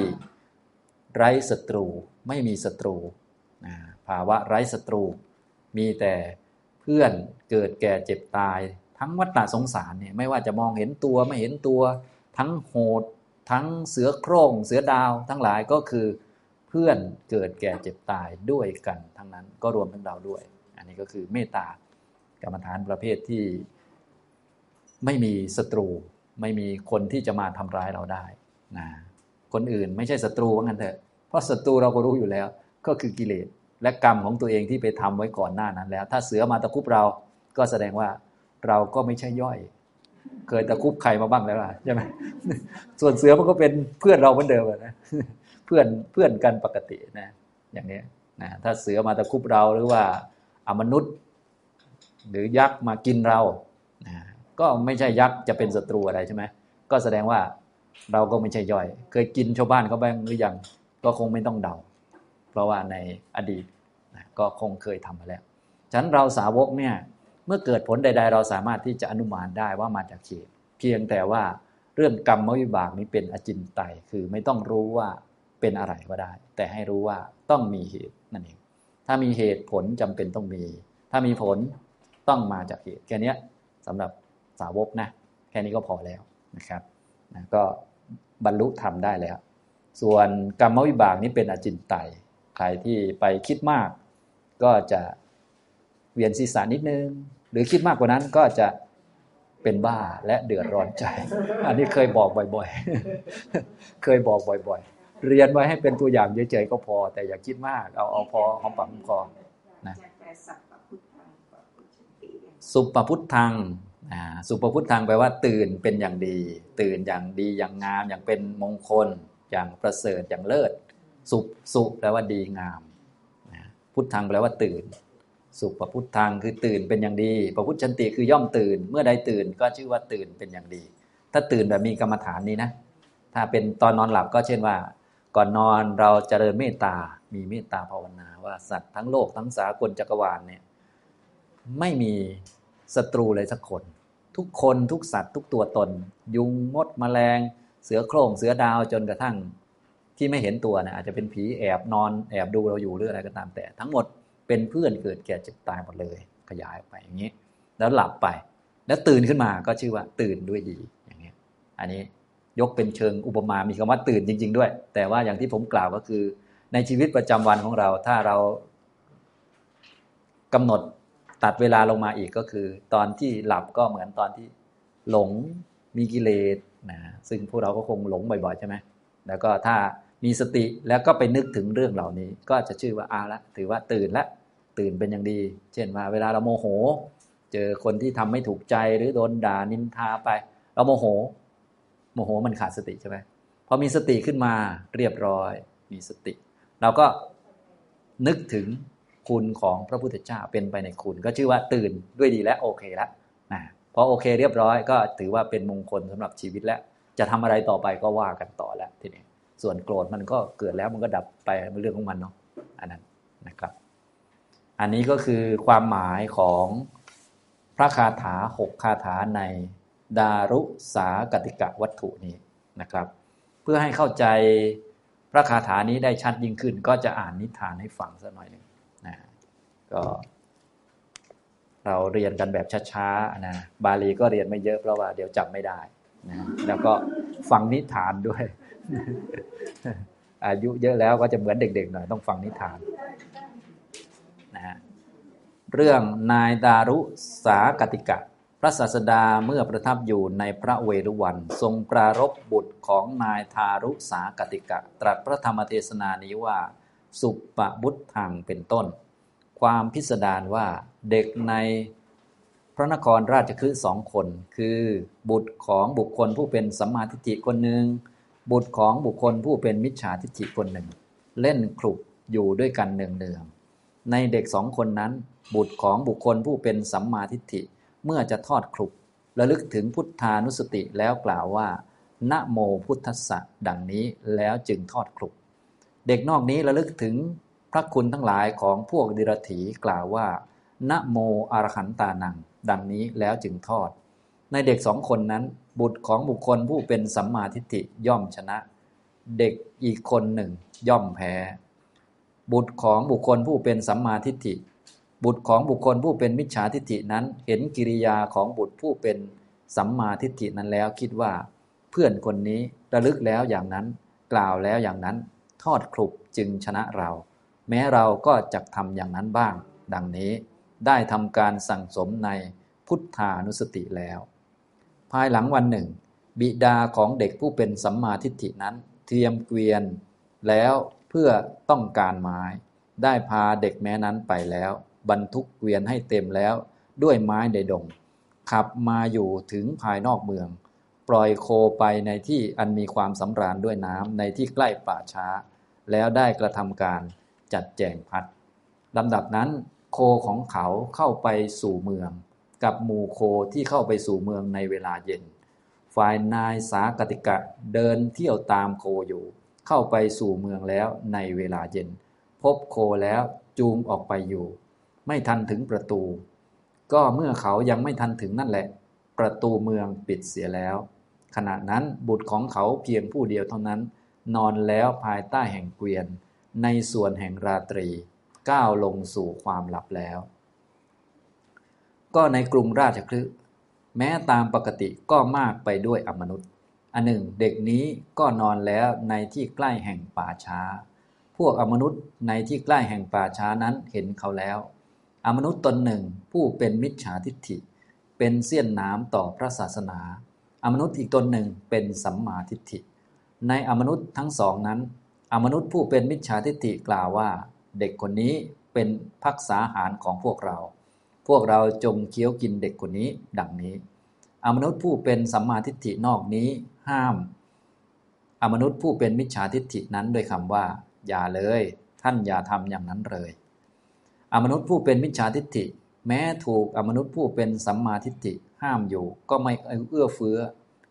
ไร้ศัตรูไม่มีศัตรู ภาวะไร้ศัตรู มีแต่เพื่อนเกิดแก่เจ็บตาย ทั้งวัฏฏะสงสารเนี่ยไม่ว่าจะมองเห็นตัวไม่เห็นตัว ทั้งโหด ทั้งเสือโคร่งเสือดาว ทั้งหลายก็คือเพื่อนเกิดแก่เจ็บตายด้วยกัน ทั้งนั้นก็รวมทั้งเราด้วย อันนี้ก็คือเมตตากรรมฐานประเภทที่ไม่มีศัตรู ไม่มีคนที่จะมาทำร้ายเราได้นะคนอื่นไม่ใช่ศัตรูว่างั้นเถอะเพราะศัตรูเราก็รู้อยู่แล้ว ก็คือกิเลสและกรรมของตัวเองที่ไปทำไว้ก่อนหน้านั้นแล้ว ถ้าเสือมาตะคุบเราก็แสดงว่า เราก็ไม่ใช่ย่อย เคยตะคุบใครมาบ้างแล้วล่ะใช่ไหมส่วนเสือมันก็เป็นเพื่อนเราเหมือนเดิมนะเพื่อนเพื่อนกันปกตินะ อย่างนี้นะถ้าเสือมาตะคุบเราหรือว่าอมนุษย์ หรือยักษ์มากินเรานะก็ไม่ใช่ยักษ์จะเป็นศัตรูอะไรใช่ไหมก็แสดงว่าเราก็ไม่ใช่ย่อย เคยกินชาวบ้านเขาบ้างหรือยังก็คงไม่ต้องเดา เพราะว่าในอดีตนะก็คงเคยทำมาแล้ว ฉะนั้นเราสาวกเนี่ย เมื่อเกิดผลใด ๆ เราสามารถที่จะอนุมานได้ว่ามาจากเหตุเพียงแต่ว่าเรื่องกรรมวิบากนี้เป็นอจินไตยคือไม่ต้องรู้ว่าเป็นอะไรก็ได้ แต่ให้รู้ว่าต้องมีเหตุนั่นเองถ้ามีเหตุผลจำเป็นต้องมี ถ้ามีผลต้องมาจากเหตุแค่นี้สำหรับสาวกนะแค่นี้ก็พอแล้วนะครับนะก็บรรลุธรรมได้แล้ว ส่วนกรรมวิบากนี้เป็นอจินไตยใครที่ไปคิดมาก ก็จะ เวียนศีรษะนิดนึง หรือคิดมากกว่านั้นก็จะเป็นบ้าและเดือดร้อนใจ อันนี้เคยบอกบ่อยๆ เคยบอกบ่อยๆ เรียนไว้ให้เป็นตัวอย่างเฉยๆก็พอ แต่อย่าคิดมาก เอาเอาพอหอมปากหอมคอนะสุปพุทธังสุปพุทธังแปลว่า ตื่นเป็นอย่างดี ตื่นอย่างดีอย่างงามอย่างเป็นมงคล อย่างประเสริฐอย่างเลิศ สุสุแปลว่าดีงามพุทธังแปลว่าตื่น สุปพุทธังคือตื่นเป็นอย่างดีประพุทธชันติคือย่อมตื่น เมื่อใดตื่นก็ชื่อว่าตื่นเป็นอย่างดี ถ้าตื่นแบบมีกรรมฐานนี้นะ ถ้าเป็นตอนนอนหลับก็เช่นว่า ก่อนนอนเราจเจริญเมตตา มีเมตตาภาวนาว่าสัตว์ทั้งโลกทั้งสากลจักรวาลเนี่ยไม่มีศัตรูเลยสักคน ทุกคนทุกสัตว์ทุกตัวตน ยุงมดมแมลง เสือโคร่งเสือดาวจนกระทั่งที่ไม่เห็นตัวนะอาจจะเป็นผีแอบนอนแอบดูเราอยู่หรืออะไรก็ตามแต่ทั้งหมด เป็นเพื่อนเกิดแก่เจ็บตายหมดเลย ขยายไปอย่างนี้ แล้วหลับไป แล้วตื่นขึ้นมาก็ชื่อว่าตื่นด้วยดีอย่างนี้อันนี้ยกเป็นเชิงอุปมา มีคำว่าตื่นจริง ๆ ด้วย แต่ว่าอย่างที่ผมกล่าวก็คือ ในชีวิตประจำวันของเรา ถ้าเรากำหนดตัดเวลาลงมาอีกก็คือ ตอนที่หลับก็เหมือนตอนที่หลงมีกิเลสนะซึ่งพวกเราก็คงหลงบ่อยๆ ใช่ไหมแล้วก็ถ้ามีสติแล้วก็ไปนึกถึงเรื่องเหล่านี้ ก็จะชื่อว่าอาละถือว่าตื่นละ ตื่นเป็นอย่างดี เช่นว่าเวลาเราโมโห เจอคนที่ทำไม่ถูกใจหรือโดนด่านินทาไป เราโมโห โมโหมันขาดสติใช่ไหมพอมีสติขึ้นมาเรียบร้อย มีสติ เราก็นึกถึงคุณของพระพุทธเจ้าเป็นไปในคุณ ก็ชื่อว่าตื่นด้วยดีและโอเคแล้วนะพอโอเคเรียบร้อยก็ถือว่าเป็นมงคลสำหรับชีวิตแล้ว จะทำอะไรต่อไปก็ว่ากันต่อแล้วทีนี้ส่วนโกรธมันก็เกิดแล้วมันก็ดับไปเป็นเรื่องของมันเนาะอันนั้นนะครับ อันนี้ก็คือความหมายของพระคาถาหกคาถาในดารุสากติกะวัตถุนี้นะครับ เพื่อให้เข้าใจพระคาถานี้ได้ชัดยิ่งขึ้น ก็จะอ่านนิทานให้ฟังสักหน่อยหนึ่งนะก็เราเรียนกันแบบช้าๆนะบาลีก็เรียนไม่เยอะเพราะว่าเดี๋ยวจำไม่ได้นะแล้วก็ฟังนิทานด้วย อายุเยอะแล้วก็จะเหมือนเด็กๆหน่อยต้องฟังนิทาน เรื่องนายดารุสากติกะ พระศาสดาเมื่อประทับอยู่ในพระเวรุวัน ทรงปรารบบุตรของนายทารุสากติกะ ตรัสพระธรรมเทศนานี้ว่า สุปปบุตทังเป็นต้น ความพิสดารว่าเด็กในพระนครราชคฤห์สองคน คือบุตรของบุคคลผู้เป็นสัมมาทิฏฐิคนหนึ่งบุตรของบุคคลผู้เป็นมิจฉาทิฏฐิคนหนึ่ง เล่นคลุกอยู่ด้วยกันเนืองๆในเด็กสองคนนั้น บุตรของบุคคลผู้เป็นสัมมาทิฏฐิ เมื่อจะทอดคลุกระลึกถึงพุทธานุสติแล้วกล่าวว่านะโมพุทธัสสะดังนี้แล้วจึงทอดคลุก เด็กนอกนี้ระลึกถึงพระคุณทั้งหลายของพวกดิรถีกล่าวว่านะโมอรหันตานัง ดังนี้แล้วจึงทอด ในเด็กสองคนนั้น บุตรของบุคคลผู้เป็นสัมมาทิฏฐิย่อมชนะ เด็กอีกคนหนึ่งย่อมแพ้ บุตรของบุคคลผู้เป็นสัมมาทิฏฐิ บุตรของบุคคลผู้เป็นมิจฉาทิฏฐินั้น เห็นกิริยาของบุตรผู้เป็นสัมมาทิฏฐินั้นแล้วคิดว่า เพื่อนคนนี้ระลึกแล้วอย่างนั้น กล่าวแล้วอย่างนั้น ทอดคลุกจึงชนะเรา แม้เราก็จะทำอย่างนั้นบ้าง ดังนี้ได้ทำการสั่งสมในพุทธานุสติแล้ว ภายหลังวันหนึ่ง บิดาของเด็กผู้เป็นสัมมาทิฏฐินั้น เทียมเกวียนแล้วเพื่อต้องการไม้ ได้พาเด็กแม้นั้นไปแล้ว บรรทุกเกวียนให้เต็มแล้ว ด้วยไม้ในดง ขับมาอยู่ถึงภายนอกเมือง ปล่อยโคไปในที่อันมีความสำราญด้วยน้ำในที่ใกล้ป่าช้า แล้วได้กระทำการจัดแจงพัดลำดับนั้น โคของเขาเข้าไปสู่เมือง กับหมู่โคที่เข้าไปสู่เมืองในเวลาเย็น ฝ่ายนายสากติกะเดินเที่ยวตามโคอยู่ เข้าไปสู่เมืองแล้วในเวลาเย็น พบโคแล้วจูงออกไปอยู่ ไม่ทันถึงประตู ก็เมื่อเขายังไม่ทันถึงนั่นแหละ ประตูเมืองปิดเสียแล้ว ขณะนั้นบุตรของเขาเพียงผู้เดียวเท่านั้น นอนแล้วภายใต้แห่งเกวียน ในส่วนแห่งราตรี ก้าวลงสู่ความหลับแล้ว ก็ในกรุงราชคลึแม้ตามปกติก็มากไปด้วยอมนุษย์ อันหนึ่งเด็กนี้ก็นอนแล้วในที่ใกล้แห่งป่าช้า พวกอมนุษย์ในที่ใกล้แห่งป่าช้านั้นเห็นเขาแล้ว อมนุษย์ตนหนึ่งผู้เป็นมิจฉาทิฏฐิ เป็นเสี้ยนน้ำต่อพระศาสนา อมนุษย์อีกตนหนึ่งเป็นสัมมาทิฏฐิ ในอมนุษย์ทั้งสองนั้น อมนุษย์ผู้เป็นมิจฉาทิฏฐิกล่าวว่า เด็กคนนี้เป็นพักษาหารของพวกเรา พวกเราจงเคี้ยวกินเด็กคนนี้ดังนี้ อมนุษย์ผู้เป็นสัมมาทิฏฐินอกนี้ห้าม อมนุษย์ผู้เป็นมิจฉาทิฏฐินั้นด้วยคำว่า อย่าเลย ท่านอย่าทำอย่างนั้นเลย อมนุษย์ผู้เป็นมิจฉาทิฏฐิ แม้ถูกอมนุษย์ผู้เป็นสัมมาทิฏฐิห้ามอยู่ ก็ไม่เอื้อเฟื้อ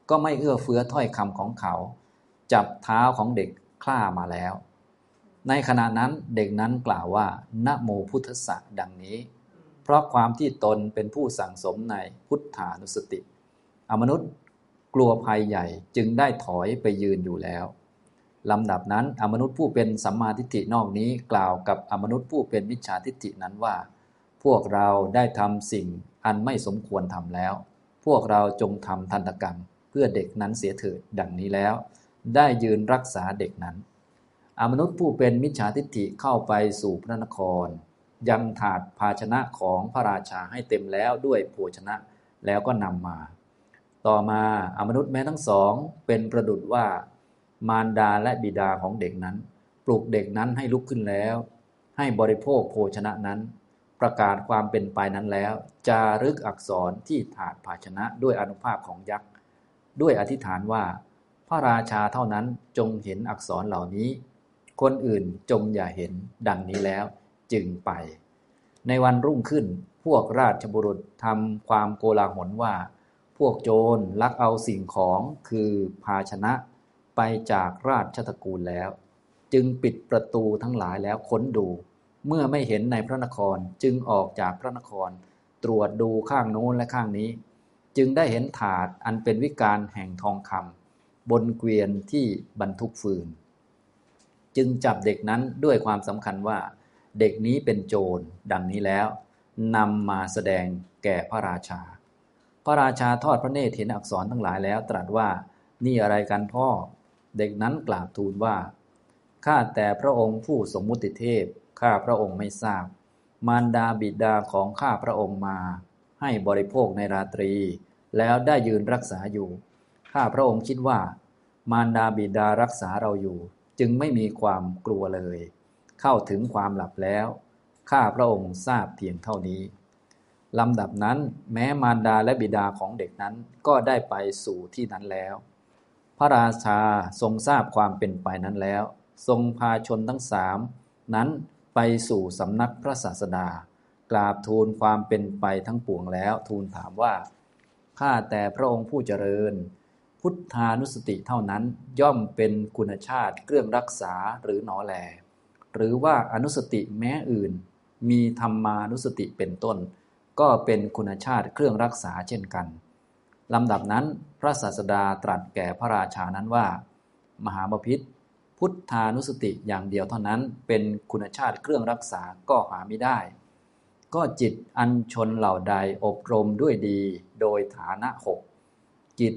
ก็ไม่เอื้อเฟื้อถ้อยคำของเขา จับเท้าของเด็กคล้ามาแล้ว ในขณะนั้นเด็กนั้นกล่าวว่านะโมพุทธะดังนี้ เพราะความที่ตนเป็นผู้สั่งสมในพุทธานุสติ อมนุษย์กลัวภัยใหญ่จึงได้ถอยไปยืนอยู่แล้ว ลำดับนั้น อมนุษย์ผู้เป็นสัมมาทิฏฐินอกนี้กล่าวกับอมนุษย์ผู้เป็นมิจฉาทิฏฐินั้นว่า พวกเราได้ทำสิ่งอันไม่สมควรทำแล้ว พวกเราจงทำทันตกรรม เพื่อเด็กนั้นเสียเถิดดังนี้แล้ว ได้ยืนรักษาเด็กนั้น อมนุษย์ผู้เป็นมิจฉาทิฏฐิเข้าไปสู่พระนคร ยังถาดภาชนะของพระราชาให้เต็มแล้วด้วยโภชนะแล้วก็นำมา ต่อมาอมนุษย์แม้ทั้งสองเป็นประดุดว่า มารดาและบิดาของเด็กนั้น ปลุกเด็กนั้นให้ลุกขึ้นแล้ว ให้บริโภคโภชนะนั้น ประกาศความเป็นไปนั้นแล้ว จารึกอักษรที่ถาดภาชนะด้วยอนุภาพของยักษ์ ด้วยอธิษฐานว่า พระราชาเท่านั้นจงเห็นอักษรเหล่านี้ คนอื่นจงอย่าเห็นดังนี้แล้วจึงไป ในวันรุ่งขึ้นพวกราชบุรุษทำความโกลาหลว่า พวกโจรลักเอาสิ่งของคือภาชนะ ไปจากราชตระกูลแล้ว จึงปิดประตูทั้งหลายแล้วค้นดู เมื่อไม่เห็นในพระนครจึงออกจากพระนคร ตรวจดูข้างโน้นและข้างนี้ จึงได้เห็นถาดอันเป็นวิการแห่งทองคำบนเกวียนที่บรรทุกฟืน จึงจับเด็กนั้นด้วยความสำคัญว่า เด็กนี้เป็นโจรดังนี้แล้วนำมาแสดงแก่พระราชา พระราชาทอดพระเนตรเห็นอักษรทั้งหลายแล้ว ตรัสว่านี่อะไรกันพ่อ เด็กนั้นกราบทูลว่า ข้าแต่พระองค์ผู้สมมุติเทพ ข้าพระองค์ไม่ทราบ มารดาบิดาของข้าพระองค์มา ให้บริโภคในราตรี แล้วได้ยืนรักษาอยู่ ข้าพระองค์คิดว่า มารดาบิดารักษาเราอยู่ จึงไม่มีความกลัวเลย เข้าถึงความหลับแล้ว ข้าพระองค์ทราบเพียงเท่านี้ลำดับนั้นแม้มารดาและบิดาของเด็กนั้นก็ได้ไปสู่ที่นั้นแล้ว ระราชาทรงทราบความเป็นไปนั้นแล้ว ทรงพาชนทั้งสามนั้นไปสู่สำนักพระศาสดา กราบทูลความเป็นไปทั้งปวงแล้ว ทูลถามว่าข้าแต่พระองค์ผู้เจริญ พุทธานุสติเท่านั้นย่อมเป็นคุณชาติเครื่องรักษาหรือหนอแลหรือว่าอนุสติแม้อื่น มีธรรมานุสติเป็นต้น ก็เป็นคุณชาติเครื่องรักษาเช่นกัน ลำดับนั้นพระศาสดาตรัสแก่พระราชานั้นว่า มหาบพิษพุทธานุสติอย่างเดียวเท่านั้น เป็นคุณชาติเครื่องรักษาก็หาไม่ได้ ก็จิตอันชนเหล่าใดอบรมด้วยดีโดยฐานะหกจิต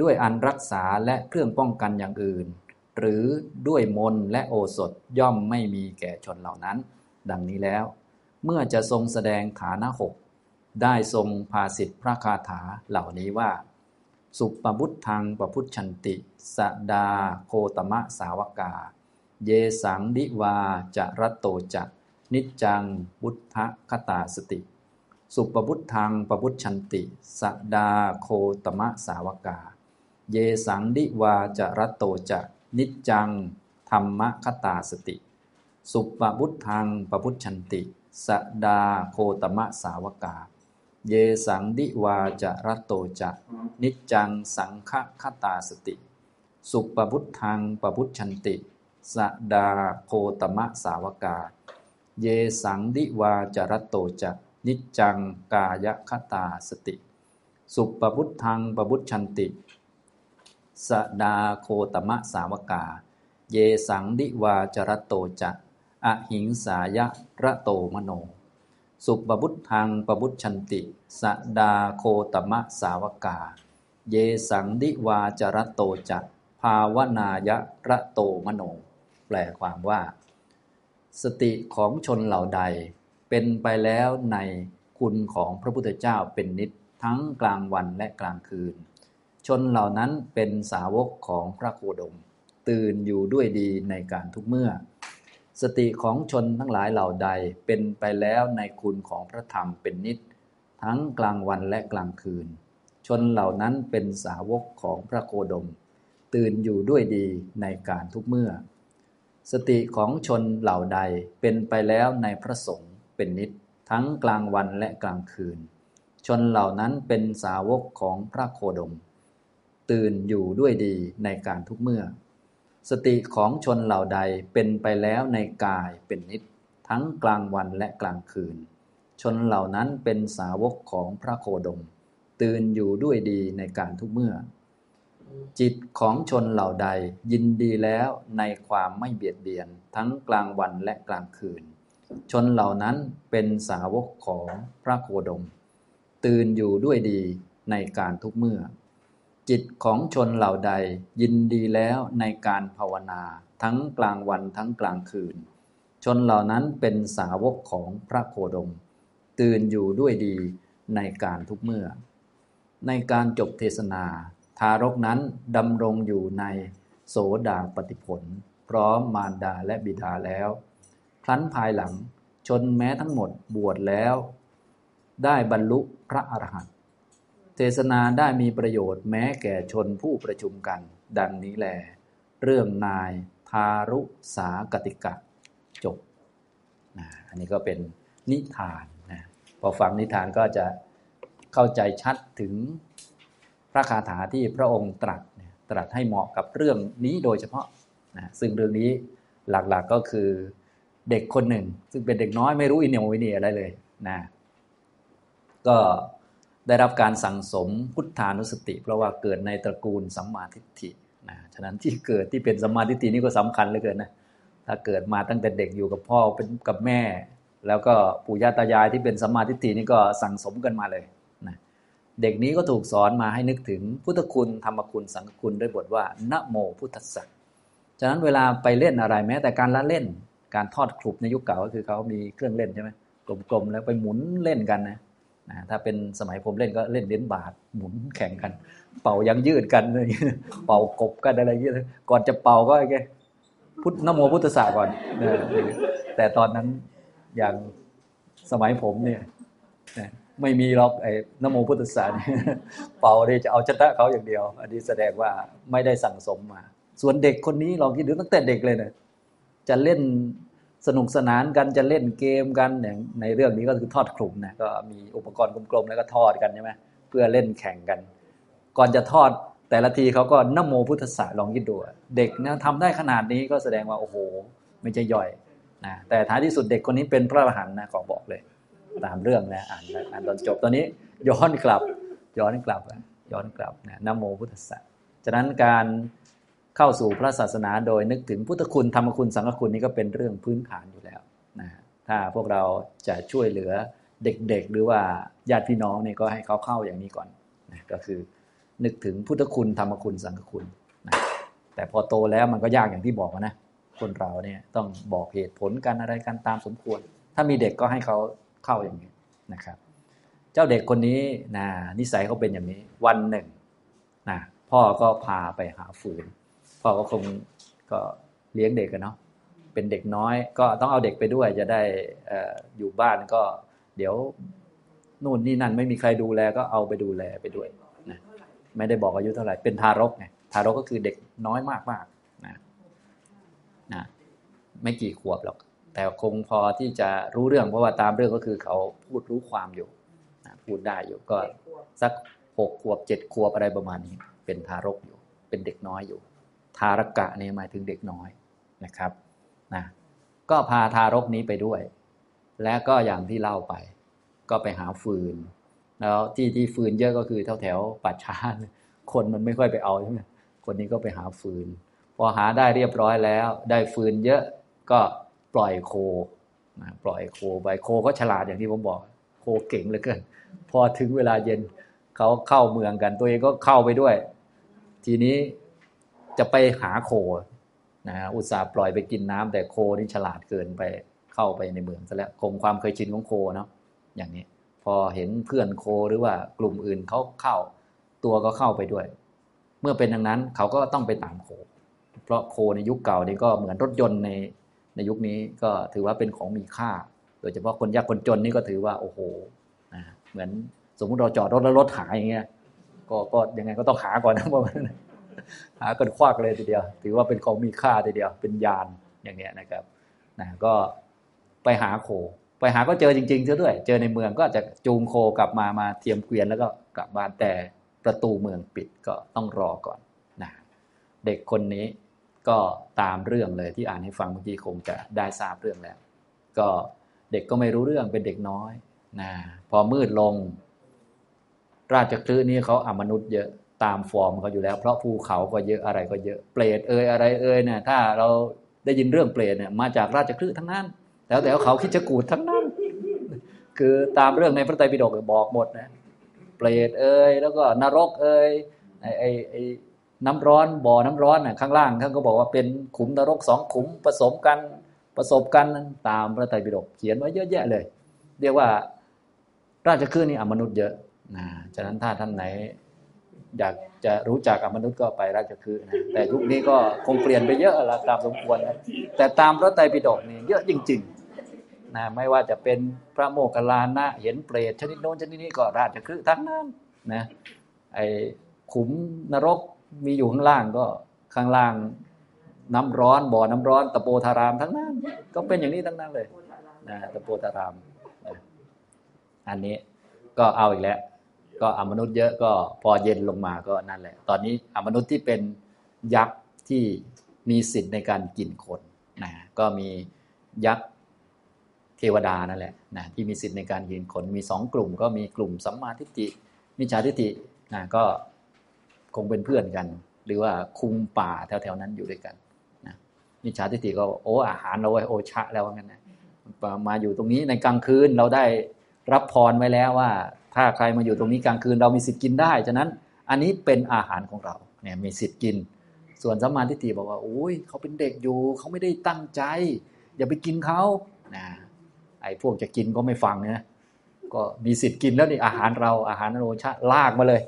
ด้วยอันรักษาและเครื่องป้องกันอย่างอื่น หรือด้วยมนและโอสถย่อมไม่มีแก่ชนเหล่านั้น ดังนี้แล้ว เมื่อจะทรงแสดงฐานะหก ได้ทรงภาสิทธิพระคาถาเหล่านี้ว่า สุปบุตทังปพุทชันติ สดาโคตมะสาวกา เยสังดิวาจะรัตโตจะนิจจังบุทธคตาสติ สุปบุตทังปพุทชันติ สดาโคตมะสาวกา เยสังดิวาจะรัตโตจะนิจจังธรรมคตาสติ สุปบุตทังปพุชันติ สดาโคตมะสาวกา เยสังดิวาจะรัตโตจะนิจจังสังฆคตาสติ สุปบุตทังปพุชันติ สดาโคตมะสาวกา เยสังดิวาจะรัตโตจะนิจจังกายคตาสติ สุปปุทธังปพุชันติ สดาโคตมะสาวกา เยสังดิวาจรโตจะอหิงสายะระโตมโน สุปบุตทังปบุตชันติสดาโคตมะสาวกา เยสังดิวาจรโตจะภาวนายะระโตมโน แปลความว่า สติของชนเหล่าใด เป็นไปแล้วในคุณของพระพุทธเจ้าเป็นนิจทั้งกลางวันและกลางคืน ชนเหล่านั้นเป็นสาวกของพระโคดม ตื่นอยู่ด้วยดีในการทุกเมื่อ สติของชนทั้งหลายเหล่าใดเป็นไปแล้วในคุณของพระธรรมเป็นนิจทั้งกลางวันและกลางคืน ชนเหล่านั้นเป็นสาวกของพระโคดม ตื่นอยู่ด้วยดีในการทุกเมื่อ สติของชนเหล่าใดเป็นไปแล้วในพระสงฆ์เป็นนิจทั้งกลางวันและกลางคืน ชนเหล่านั้นเป็นสาวกของพระโคดม ตื่นอยู่ด้วยดีในการทุกเมื่อ สติของชนเหล่าใดเป็นไปแล้วในกายเป็นนิจทั้งกลางวันและกลางคืน ชนเหล่านั้นเป็นสาวกของพระโคดม ตื่นอยู่ด้วยดีในการทุกเมื่อ จิตของชนเหล่าใดยินดีแล้วในความไม่เบียดเบียน ทั้งกลางวันและกลางคืน ชนเหล่านั้นเป็นสาวกของพระโคดม ตื่นอยู่ด้วยดีในการทุกเมื่อ จิตของชนเหล่าใด ยินดีแล้วในการภาวนา ทั้งกลางวันทั้งกลางคืน ชนเหล่านั้นเป็นสาวกของพระโคดม ตื่นอยู่ด้วยดีในการทุกเมื่อ ในการจบเทศนา ทารกนั้นดำรงอยู่ในโสดาปฏิผล พร้อมมารดาและบิดาแล้ว ครั้นภายหลังชนแม้ทั้งหมดบวชแล้ว ได้บรรลุพระอรหันต เทศนาได้มีประโยชน์แม้แก่ชนผู้ประชุมกัน ดังนี้แล เรื่องนายทารุสากติกะจบนะอันนี้ก็เป็นนิทานนะพอฟังนิทานก็จะเข้าใจชัดถึงพระคาถาที่พระองค์ตรัสตรัสให้เหมาะกับเรื่องนี้โดยเฉพาะนะซึ่งเรื่องนี้หลักๆกก็คือเด็กคนหนึ่ง ซึ่งเป็นเด็กน้อยไม่รู้อินเนียวินีอะไรเลยนะก็ ได้รับการสั่งสมพุทธานุสติ เพราะว่าเกิดในตระกูลสัมมาทิฏฐินะฉะนั้นที่เกิดที่เป็นสัมมาทิฏฐินี่ก็สำคัญเหลือเกินนะถ้าเกิดมาตั้งแต่เด็กอยู่กับพ่อเป็นกับแม่ แล้วก็ปู่ย่าตายายที่เป็นสัมมาทิฏฐินี่ก็สั่งสมกันมาเลยนะเด็กนี้ก็ถูกสอนมาให้นึกถึงพุทธคุณธรรมคุณสังฆคุณด้วยบทว่านะโมพุทธสสะฉะนั้นเวลาไปเล่นอะไรแม้ แต่การละเล่นการทอดครุบในยุคเก่าก็คือเขามีเครื่องเล่นใช่ไหมกลมๆแล้วไปหมุนเล่นกันนะ นะถ้าเป็นสมัยผมเล่นก็เล่นเล่นบาทหมุนแข่งกัน เป่ายังยืดกันเลยเป่ากบกันอะไรเงี้ยก่อนจะเป่าก็ไงพุทธนโมพุทธศาสก่อนแต่ตอนนั้นอย่างสมัยผมเนี่ยไม่มีหรอกไอ้นโมพุทธศาสเป่าเลยจะเอาชนะเขาอย่างเดียว อันนี้แสดงว่าไม่ได้สั่งสมมา ส่วนเด็กคนนี้ลองคิดดูตั้งแต่เด็กเลยเนะจะเล่น สนุกสนานกันจะเล่นเกมกันอย่างในเรื่องนี้ก็คือทอดคลุมนะก็มีอุปกรณ์กลมๆแล้วก็ทอดกันใช่ไหมเพื่อเล่นแข่งกัน ก่อนจะทอดแต่ละทีเขาก็นโมพุทธศาสลองคิดดูเด็กนะทำได้ขนาดนี้ก็แสดงว่าโอ้โห ไม่ใช่ย่อยนะแต่ท้ายที่สุดเด็กคนนี้เป็นพระอรหันต์นะขอบอกเลย ตามเรื่องนะอ่านอ่านตอนจบตอนนี้ย้อนกลับย้อนกลับย้อนกลับนะนโมพุทธศาสฉะนั้นการ เข้าสู่พระศาสนาโดยนึกถึงพุทธคุณธรรมคุณสังฆคุณนี่ก็เป็นเรื่องพื้นฐานอยู่แล้วนะถ้าพวกเราจะช่วยเหลือเด็กๆ หรือว่าญาติพี่น้องเนี่ยก็ให้เขาเข้าอย่างนี้ก่อนนะก็คือนึกถึงพุทธคุณธรรมคุณสังฆคุณนะแต่พอโตแล้วมันก็ยากอย่างที่บอกนะคนเราเนี่ยต้องบอกเหตุผลกันอะไรกันตามสมควร ถ้ามีเด็กก็ให้เขาเข้าอย่างนี้นะครับ เจ้าเด็กคนนี้นะนิสัยเขาเป็นอย่างนี้ วันหนึ่งนะพ่อก็พาไปหาฟืน พ่อก็คงก็เลี้ยงเด็กกันเนาะเป็นเด็กน้อย ก็ต้องเอาเด็กไปด้วย จะได้อยู่บ้านก็เดี๋ยวนู่นนี่นั่นไม่มีใครดูแลก็เอาไปดูแลไปด้วยนะไม่ได้บอกอายุเท่าไหร่เป็นทารกไงทารกก็คือเด็กน้อยมากมากนะนะไม่กี่ขวบหรอก แต่คงพอที่จะรู้เรื่องเพราะว่าตามเรื่องก็คือเขาพูดรู้ความอยู่นะพูดได้อยู่ก็สักหกขวบเจ็ดขวบอะไรประมาณนี้ เป็นทารกอยู่ เป็นเด็กน้อยอยู่ ทารกะเนี่ยหมายถึงเด็กน้อยนะครับนะก็พาทารกนี้ไปด้วย และก็อย่างที่เล่าไป ก็ไปหาฟืน แล้วที่ที่ฟืนเยอะก็คือแถวแถวป่าช้าคนมันไม่ค่อยไปเอาใช่ไหมคนนี้ก็ไปหาฟืน พอหาได้เรียบร้อยแล้ว ได้ฟืนเยอะก็ปล่อยโคปล่อยโคไปโคก็ฉลาดอย่างที่ผมบอก โคเก่งเหลือเกินพอถึงเวลาเย็นเขาเข้าเมืองกันตัวเองก็เข้าไปด้วย ทีนี้ จะไปหาโคนะฮะอุตส่าห์ปล่อยไปกินน้ำแต่โคนี่ฉลาดเกินไปเข้าไปในเมืองซะแล้วคงความเคยชินของโคเนาะอย่างนี้ พอเห็นเพื่อนโคหรือว่ากลุ่มอื่นเขาเข้า ตัวก็เข้าไปด้วย เมื่อเป็นดังนั้นเขาก็ต้องไปตามโค เพราะโคในยุคเก่านี่ก็เหมือนรถยนต์ในในยุคนี้ก็ถือว่าเป็นของมีค่า โดยเฉพาะคนยากคนจนนี่ก็ถือว่าโอ้โหนะเหมือนสมมุติเราจอดรถแล้วรถหายอย่างเงี้ยก็ก็ยังไงก็ต้องหาก่อนนะเพราะมัน หากันควักเลยทีเดียว ถือว่าเป็นของมีค่าทีเดียว เป็นยานอย่างเนี้ยนะครับนะก็ไปหาโค ไปหาก็เจอจริงๆเสียด้วย เจอในเมืองก็จะจูงโคกลับมามาเทียมเกวียนแล้วก็กลับบ้านแต่ประตูเมืองปิดก็ต้องรอก่อนนะเด็กคนนี้ก็ตามเรื่องเลยที่อ่านให้ฟังเมื่อกี้คงจะได้ทราบเรื่องแล้ว ก็เด็กก็ไม่รู้เรื่องเป็นเด็กน้อยนะพอมืดลง ราชคลื่นี้เขาอมนุษย์เยอะ ตามฟอร์มเขาอยู่แล้ว เพราะภูเขาก็เยอะอะไรก็เยอะเปรตเอ่ยอะไรเอ่ยเนี่ยถ้าเราได้ยินเรื่องเปรตเนี่ยมาจากราชคลื่ทั้งนั้น แล้วแต่เขาคิดจะกูดทั้งนั้น คือตามเรื่องในพระไตรปิฎกบอกหมดนะเปรตเอ่ยแล้วก็นรกเอ่ยไอ้ไอ้ไอ้น้ำร้อนบ่อน้ำร้อนน่ะข้างล่างท่านก็บอกว่าเป็นขุมนรกสองขุมผสมกันประสบกันตามพระไตรปิฎกเขียนไว้เยอะแยะเลย เรียกว่าราชคลื่นี่อมนุษย์เยอะนะฉะนั้นถ้าท่านไหน อยากจะรู้จักอมนุษย์ก็ไปราชคลื่นะแต่ยุคนี้ก็คงเปลี่ยนไปเยอะละตามสมควรนะแต่ตามพระไตรปิฎกนี่เยอะจริงๆนะไม่ว่าจะเป็นพระโมคคัลลานะเห็นเปรตชนิดโน้นชนิดนี้ก็ราชคลื่ทั้งนั้นนะไอ้ขุมนรกมีอยู่ข้างล่างก็ข้างล่างน้ำร้อนบ่อน้ำร้อน ตะโปธารามทั้งนั้น ก็เป็นอย่างนี้ทั้งนั้นเลยนะตะโปธาราม อันนี้ก็เอาอีกแล้ว ก็อมนุษย์เยอะก็พอเย็นลงมาก็นั่นแหละ ตอนนี้อมนุษย์ที่เป็นยักษ์ที่มีสิทธิ์ในการกินคนนะก็มียักษ์เทวดานั่นแหละนะที่มีสิทธิ์ในการกินคนมีสองกลุ่ม ก็มีกลุ่มสัมมาทิฏฐิมิจฉาทิฏฐินะก็คงเป็นเพื่อนกัน หรือว่าคุมป่าแถวๆนั้นอยู่ด้วยกันนะมิจฉาทิฏฐิก็โอ้อาหารเราไว้โอชะแล้วว่างั้นนะมาอยู่ตรงนี้ในกลางคืนเราได้รับพรไว้แล้วว่า ถ้าใครมาอยู่ตรงนี้กลางคืนเรามีสิทธิ์กินได้ ฉะนั้นอันนี้เป็นอาหารของเราเนี่ยมีสิทธิ์กิน ส่วนสัมมาทิฏฐิบอกว่าโอ้ยเขาเป็นเด็กอยู่เขาไม่ได้ตั้งใจ อย่าไปกินเขานะไอ้พวกจะกินก็ไม่ฟังนะก็มีสิทธิ์กินแล้วนี่อาหารเราอาหารโรชะลากมาเลย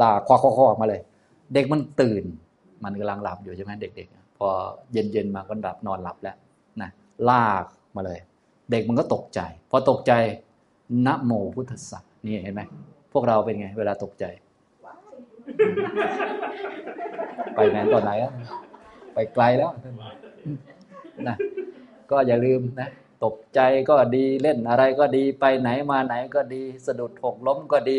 ลากควักๆมาเลย เด็กมันตื่น มันกำลังหลับอยู่ใช่ไหมเด็กๆพอเย็นๆมาก็หลับนอนหลับแล้วนะลากมาเลย เด็กมันก็ตกใจพอตกใจนะโมพุทธสั นี่เห็นไหมพวกเราเป็นไง เวลาตกใจ ไปไหนตอนไหนอะไปไกลแล้วนะก็อย่าลืมนะตกใจก็ดีเล่นอะไรก็ดีไปไหนมาไหนก็ดี สะดุดหกล้มก็ดี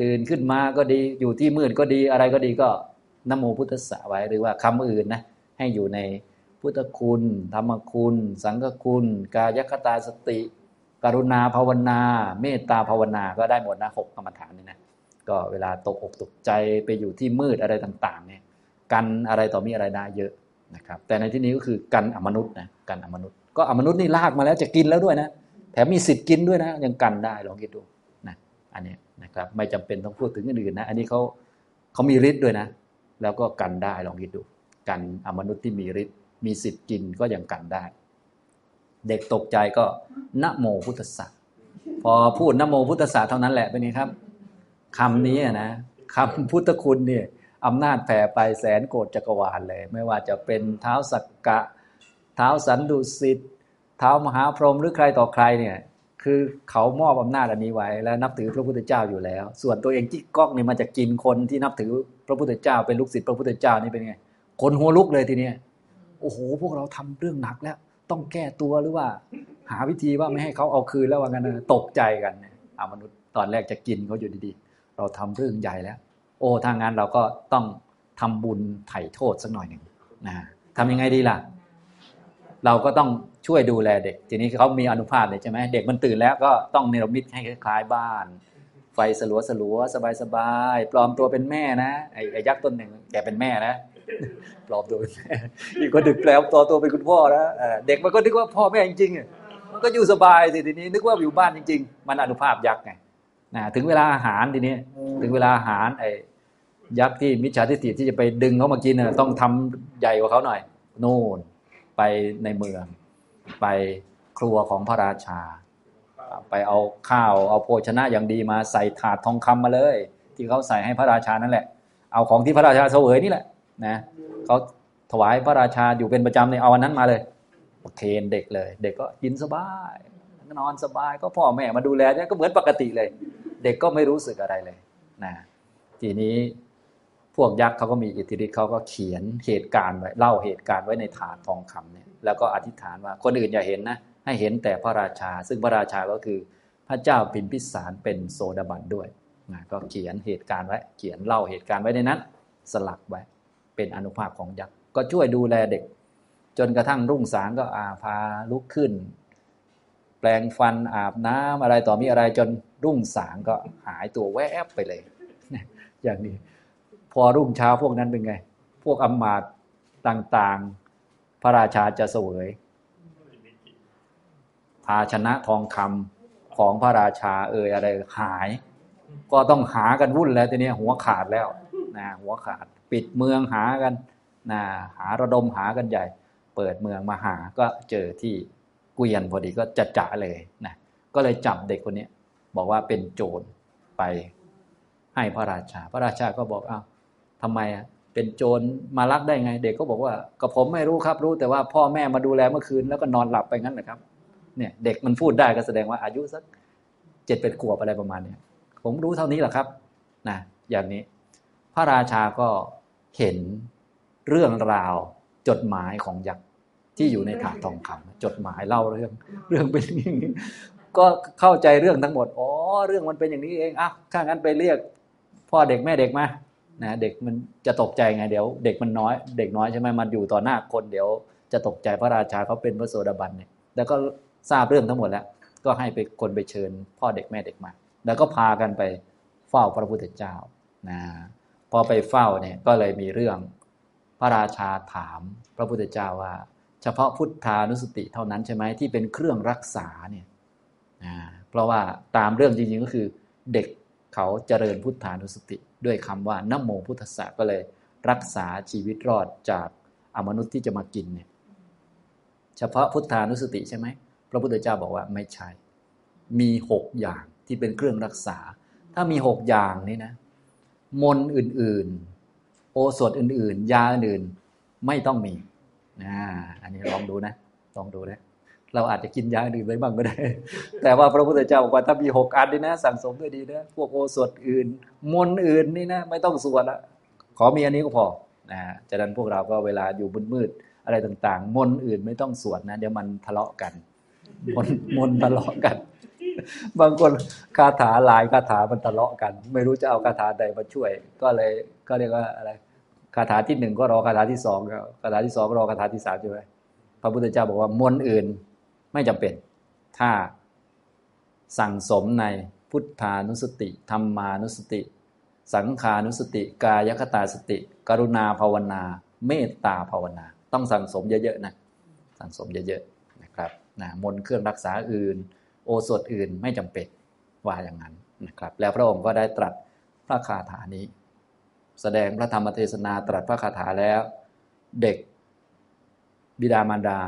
ตื่นขึ้นมาก็ดีอยู่ที่มืดก็ดีอะไรก็ดีก็นโมพุทธะไว้หรือว่าคำอื่นนะให้อยู่ในพุทธคุณ ธรรมคุณ สังฆคุณ กายคตาสติ กรุณาภาวนา เมตตาภาวนาก็ได้หมดนะหกกรรมฐานนี่นะก็เวลาตกอกตกใจไปอยู่ที่มืดอะไรต่างๆเนี่ยกันอะไรต่อมีอะไรได้เยอะนะครับแต่ในที่นี้ก็คือกันอมนุษย์นะกันอมนุษย์ ก็อมนุษย์นี่ลากมาแล้วจะกินแล้วด้วยนะแถมมีสิทธิ์กินด้วยนะยังกันได้ลองคิดดูนะอันนี้นะครับไม่จำเป็นต้องพูดถึงอื่นนะอันนี้เขาเขามีฤทธิ์ด้วยนะ แล้วก็กันได้ลองคิดดู กันอมนุษย์ที่มีฤทธิ์มีสิทธิ์กินก็ยังกันได้ เด็กตกใจก็นะโมพุทธะพอพูดนะโมพุทธะเท่านั้นแหละเป็นไงครับคำนี้นะคำพุทธคุณเนี่ยอำนาจแผ่ไปแสนโกดจักรวาลเลย ไม่ว่าจะเป็นเท้าสักกะ เท้าสันดุสิตเท้ามหาพรหมหรือใครต่อใครเนี่ยคือเขามอบอำนาจอันนี้ไว้ แล้วนับถือพระพุทธเจ้าอยู่แล้ว ส่วนตัวเองที่ก๊อกเนี่ยมาจะกินคนที่นับถือพระพุทธเจ้าเป็นลูกศิษย์พระพุทธเจ้านี่เป็นไงคนหัวลุกเลยทีเนี้ยโอ้โห พวกเราทำเรื่องหนักแล้ว ต้องแก้ตัวหรือว่า หาวิธีว่าไม่ให้เขาเอาคืนแล้วว่ากันนะตกใจกันเนี่ยมนุษย์ตอนแรกจะกินเขาอยู่ดีๆ เราทำเรื่องใหญ่แล้ว โอ้ทางงานเราก็ต้องทำบุญไถ่โทษสักหน่อยหนึ่งนะทำยังไงดีล่ะ เราก็ต้องช่วยดูแลเด็ก ทีนี้เขามีอนุภาพเลยใช่ไหมเด็กมันตื่นแล้วก็ต้องเนรมิตให้คล้ายๆบ้าน ไฟสลัวสลัวสบายสบายปลอมตัวเป็นแม่นะไอ้ยักษ์ต้นหนึ่งแกเป็นแม่นะ ปลอมตัวเป็นแม่อีกคนดึกแปลงตัวตัวเป็นคุณพ่อนะเด็กมันก็นึกว่าพ่อแม่จริงๆมันก็อยู่สบายสิทีนี้ นึกว่าอยู่บ้านจริง ๆ มันอนุภาพยักษ์ไงนะถึงเวลาอาหารทีนี้ ถึงเวลาอาหารไอ้ยักษ์ที่มิจฉาทิฏฐิที่จะไปดึงเขามากินต้องทำใหญ่กว่าเขาหน่อย โน่นไปในเมือง ไปครัวของพระราชา ไปเอาข้าวเอาโภชนะอย่างดีมาใส่ถาดทองคำมาเลย ที่เขาใส่ให้พระราชานั่นแหละ เอาของที่พระราชาเสวยนี่แหละ นะเขาถวายพระราชาอยู่เป็นประจำในเอาอันนั้นมาเลยเคนเด็กเลย เด็กก็กินสบายนอนสบายก็พ่อแม่มาดูแลเนี่ยก็เหมือนปกติเลย เด็กก็ไม่รู้สึกอะไรเลยนะทีนี้พวกยักษ์เขาก็มีอิทธิฤทธิ์เขาก็เขียนเหตุการณ์ไว้เล่าเหตุการณ์ไว้ในถาดทองคำเนี่ยแล้วก็อธิษฐานว่าคนอื่นอย่าเห็นนะ ให้เห็นแต่พระราชา ซึ่งพระราชาก็คือพระเจ้าพิมพิสารเป็นโซดาบันด้วยนะก็เขียนเหตุการณ์ไว้ เขียนเล่าเหตุการณ์ไว้ในนั้น สลักไว้ เป็นอนุภาพของยักษ์ก็ช่วยดูแลเด็ก จนกระทั่งรุ่งสางก็อาพาลุกขึ้น แปลงฟันอาบน้ำอะไรต่อมีอะไรจนรุ่งสางก็หายตัวแวบไปเลย อย่างนี้ พอรุ่งเช้าพวกนั้นเป็นไง พวกอมมาตต่างๆ พระราชาจะเสวยภาชนะทองคำของพระราชาเอ่ยอะไรหาย ก็ต้องหากันวุ่นแล้วทีนี้หัวขาดแล้ว นะหัวขาดปิดเมืองหากันนะหาระดมหากันใหญ่ เปิดเมืองมาหาก็เจอที่เกวียนพอดีก็จัดจ่าเลยนะก็เลยจับเด็กคนนี้บอกว่าเป็นโจรไปให้พระราชา พระราชาก็บอกอ้าวทำไมอะเป็นโจรมาลักได้ไง เด็กก็บอกว่าก็ผมไม่รู้ครับรู้แต่ว่าพ่อแม่มาดูแลเมื่อคืนแล้วก็นอนหลับไปงั้นแหละครับเนี่ยเด็กมันพูดได้ก็แสดงว่าอายุสักเจ็ดเป็นขวบอะไรประมาณเนี้ยผมรู้เท่านี้แหละครับนะอย่างนี้ พระราชาก็เห็นเรื่องราวจดหมายของยักษ์ที่อยู่ในถาดทองคำจดหมายเล่าเรื่อง เรื่องเป็นอย่างนี้ก็เข้าใจเรื่องทั้งหมดอ๋อเรื่องมันเป็นอย่างนี้เองอะถ้างั้นไปเรียก พ่อเด็กแม่เด็กมานะเด็กมันจะตกใจไงเดี๋ยว เด็กมันน้อย เด็กน้อยใช่ไหมมันอยู่ต่อหน้าคนเดี๋ยว จะตกใจพระราชาเขาเป็นพระโสดาบันเนี่ยแล้วก็ทราบเรื่องทั้งหมดแล้ว ก็ให้ไปคนไปเชิญ พ่อเด็กแม่เด็กมา แล้วก็พากันไปเฝ้าพระพุทธเจ้านะ พอไปเฝ้าเนี่ยก็เลยมีเรื่อง พระราชาถาม พระพุทธเจ้าว่า เฉพาะพุทธานุสติเท่านั้นใช่ไหมที่เป็นเครื่องรักษาเนี่ยเพราะว่าตามเรื่องจริงๆก็คือเด็กเขาเจริญพุทธานุสติ ด้วยคำว่านโมพุทธะก็เลย รักษาชีวิตรอดจากอมนุษย์ที่จะมากินเนี่ยเฉพาะพุทธานุสติใช่ไหมพระพุทธเจ้าบอกว่าไม่ใช่ มีหกอย่างที่เป็นเครื่องรักษา ถ้ามีหกอย่างนี้นะ มนอื่น ๆ โอสถอื่น ๆ ยาอื่นไม่ต้องมีนะอันนี้ลองดูนะ ลองดูนะ เราอาจจะกินยาอื่นไปบ้างก็ได้ แต่ว่าพระพุทธเจ้าบอกว่าถ้ามีหกอันนี่นะ สั่งสมด้วยดีนะ พวกโอสถอื่น มนอื่นนี่นะ ไม่ต้องสวดละ ขอมีอันนี้ก็พอ นะจากนั้นพวกเราก็เวลาอยู่มืดๆอะไรต่าง ๆ มนอื่นไม่ต้องสวดนะ เดี๋ยวมันทะเลาะกัน มนมนทะเลาะกัน บางคนคาถาหลายคาถามันทะเลาะกัน ไม่รู้จะเอาคาถาใดมาช่วย ก็เลยก็เรียกว่าอะไรคาถาที่หนึ่งก็รอคาถาที่สองคาถาที่สองรอคาถาที่สามใช่ไหมพระพุทธเจ้าบอกว่ามนอื่นไม่จำเป็น ถ้าสั่งสมในพุทธานุสติธรรมานุสติ สังขานุสติ กายคตาสติ กรุณาภาวนา เมตตาภาวนา ต้องสั่งสมเยอะๆนะ สั่งสมเยอะๆนะครับนะมนเครื่องรักษาอื่น โอสถอื่นไม่จำเป็นว่าอย่างนั้นนะครับ แล้วพระองค์ก็ได้ตรัสพระคาถานี้ แสดงพระธรรมเทศนาตรัสพระคาถาแล้ว เด็กบิดามารดา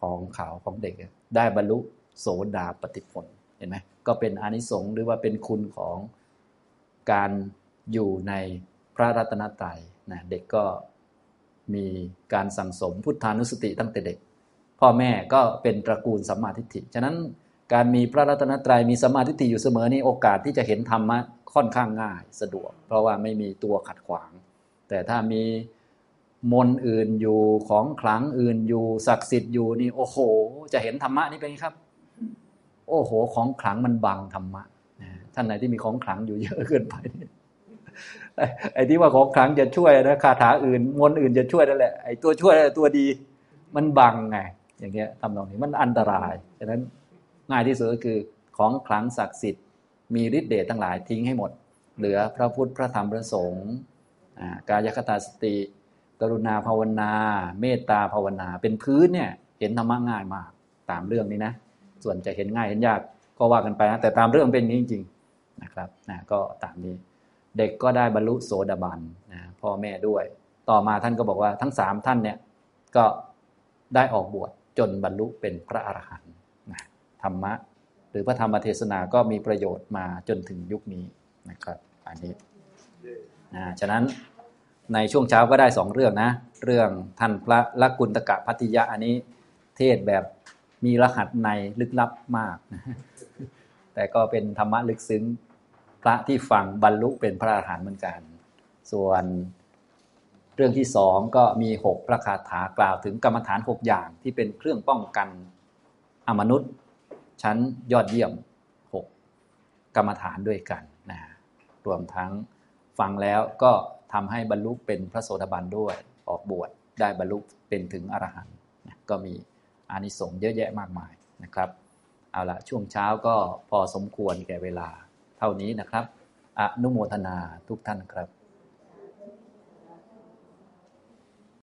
ของเขาของเด็กได้บรรลุโสดาปฏิผลเห็นไหมก็เป็นอนิสงส์หรือว่าเป็นคุณของการอยู่ในพระรัตนตรัยนะเด็กก็มีการสั่งสมพุทธานุสติตั้งแต่เด็ก พ่อแม่ก็เป็นตระกูลสัมมาทิฏฐิฉะนั้น การมีพระรัตนตรัยมีสัมมาทิฏฐิอยู่เสมอนี่โอกาสที่จะเห็นธรรมะค่อนข้างง่ายสะดวก เพราะว่าไม่มีตัวขัดขวาง แต่ถ้ามีมนอื่นอยู่ของขลังอื่นอยู่ศักดิ์สิทธิ์อยู่นี่โอ้โห จะเห็นธรรมะนี่เป็นไงครับ โอ้โห ของขลังมันบังธรรมะท่านไหนที่มีของขลังอยู่เยอะเกินไปไอ้ที่ว่าของขลังจะช่วยนะคาถาอื่นมนอื่นจะช่วยนั่นแหละไอ้ตัวช่วยตัวดี มันบังไงอย่างเงี้ยทำนองนี้มันอันตรายฉะนั้น ง่ายที่สุดก็คือของขลังศักดิ์สิทธิ์มีฤทธิ์เดชทั้งหลายทิ้งให้หมด เหลือพระพุทธพระธรรมพระสงฆ์กายคตาสติ กรุณาภาวนา เมตตาภาวนา เป็นพื้นเนี่ยเห็นธรรมะง่ายมากตามเรื่องนี้นะ ส่วนจะเห็นง่ายเห็นยากก็ว่ากันไปนะแต่ตามเรื่องเป็นนี้จริงๆนะครับนะก็ตามนี้เด็กก็ได้บรรลุโสดาบันนะพ่อแม่ด้วย ต่อมาท่านก็บอกว่าทั้งสามท่านเนี่ยก็ได้ออกบวชจนบรรลุเป็นพระอรหันต ธรรมะ หรือพระธรรมเทศนาก็มีประโยชน์มาจนถึงยุคนี้นะครับอันนี้นะฉะนั้นในช่วงเช้าก็ได้สองเรื่องนะ เรื่องท่านพระลักกุณตกะพัทยะอันนี้เทศแบบมีรหัสในลึกลับมาก แต่ก็เป็นธรรมะลึกซึ้งพระที่ฟังบรรลุเป็นพระอรหันต์เหมือนกัน ส่วนเรื่องที่สองก็มีหกพระคาถากล่าวถึงกรรมฐานหกอย่างที่เป็นเครื่องป้องกันอมนุษย์ ชั้นยอดเยี่ยมหกรรมฐานด้วยกันนะรวมทั้งฟังแล้วก็ทำให้บรรลุเป็นพระโสดาบันด้วย ออกบวชได้บรรลุเป็นถึงอรหันต์ก็มีอานิสงส์เยอะแยะมากมายนะครับเอาละช่วงเช้าก็พอสมควรแก่เวลาเท่านี้นะครับ อนุโมทนาทุกท่านครับ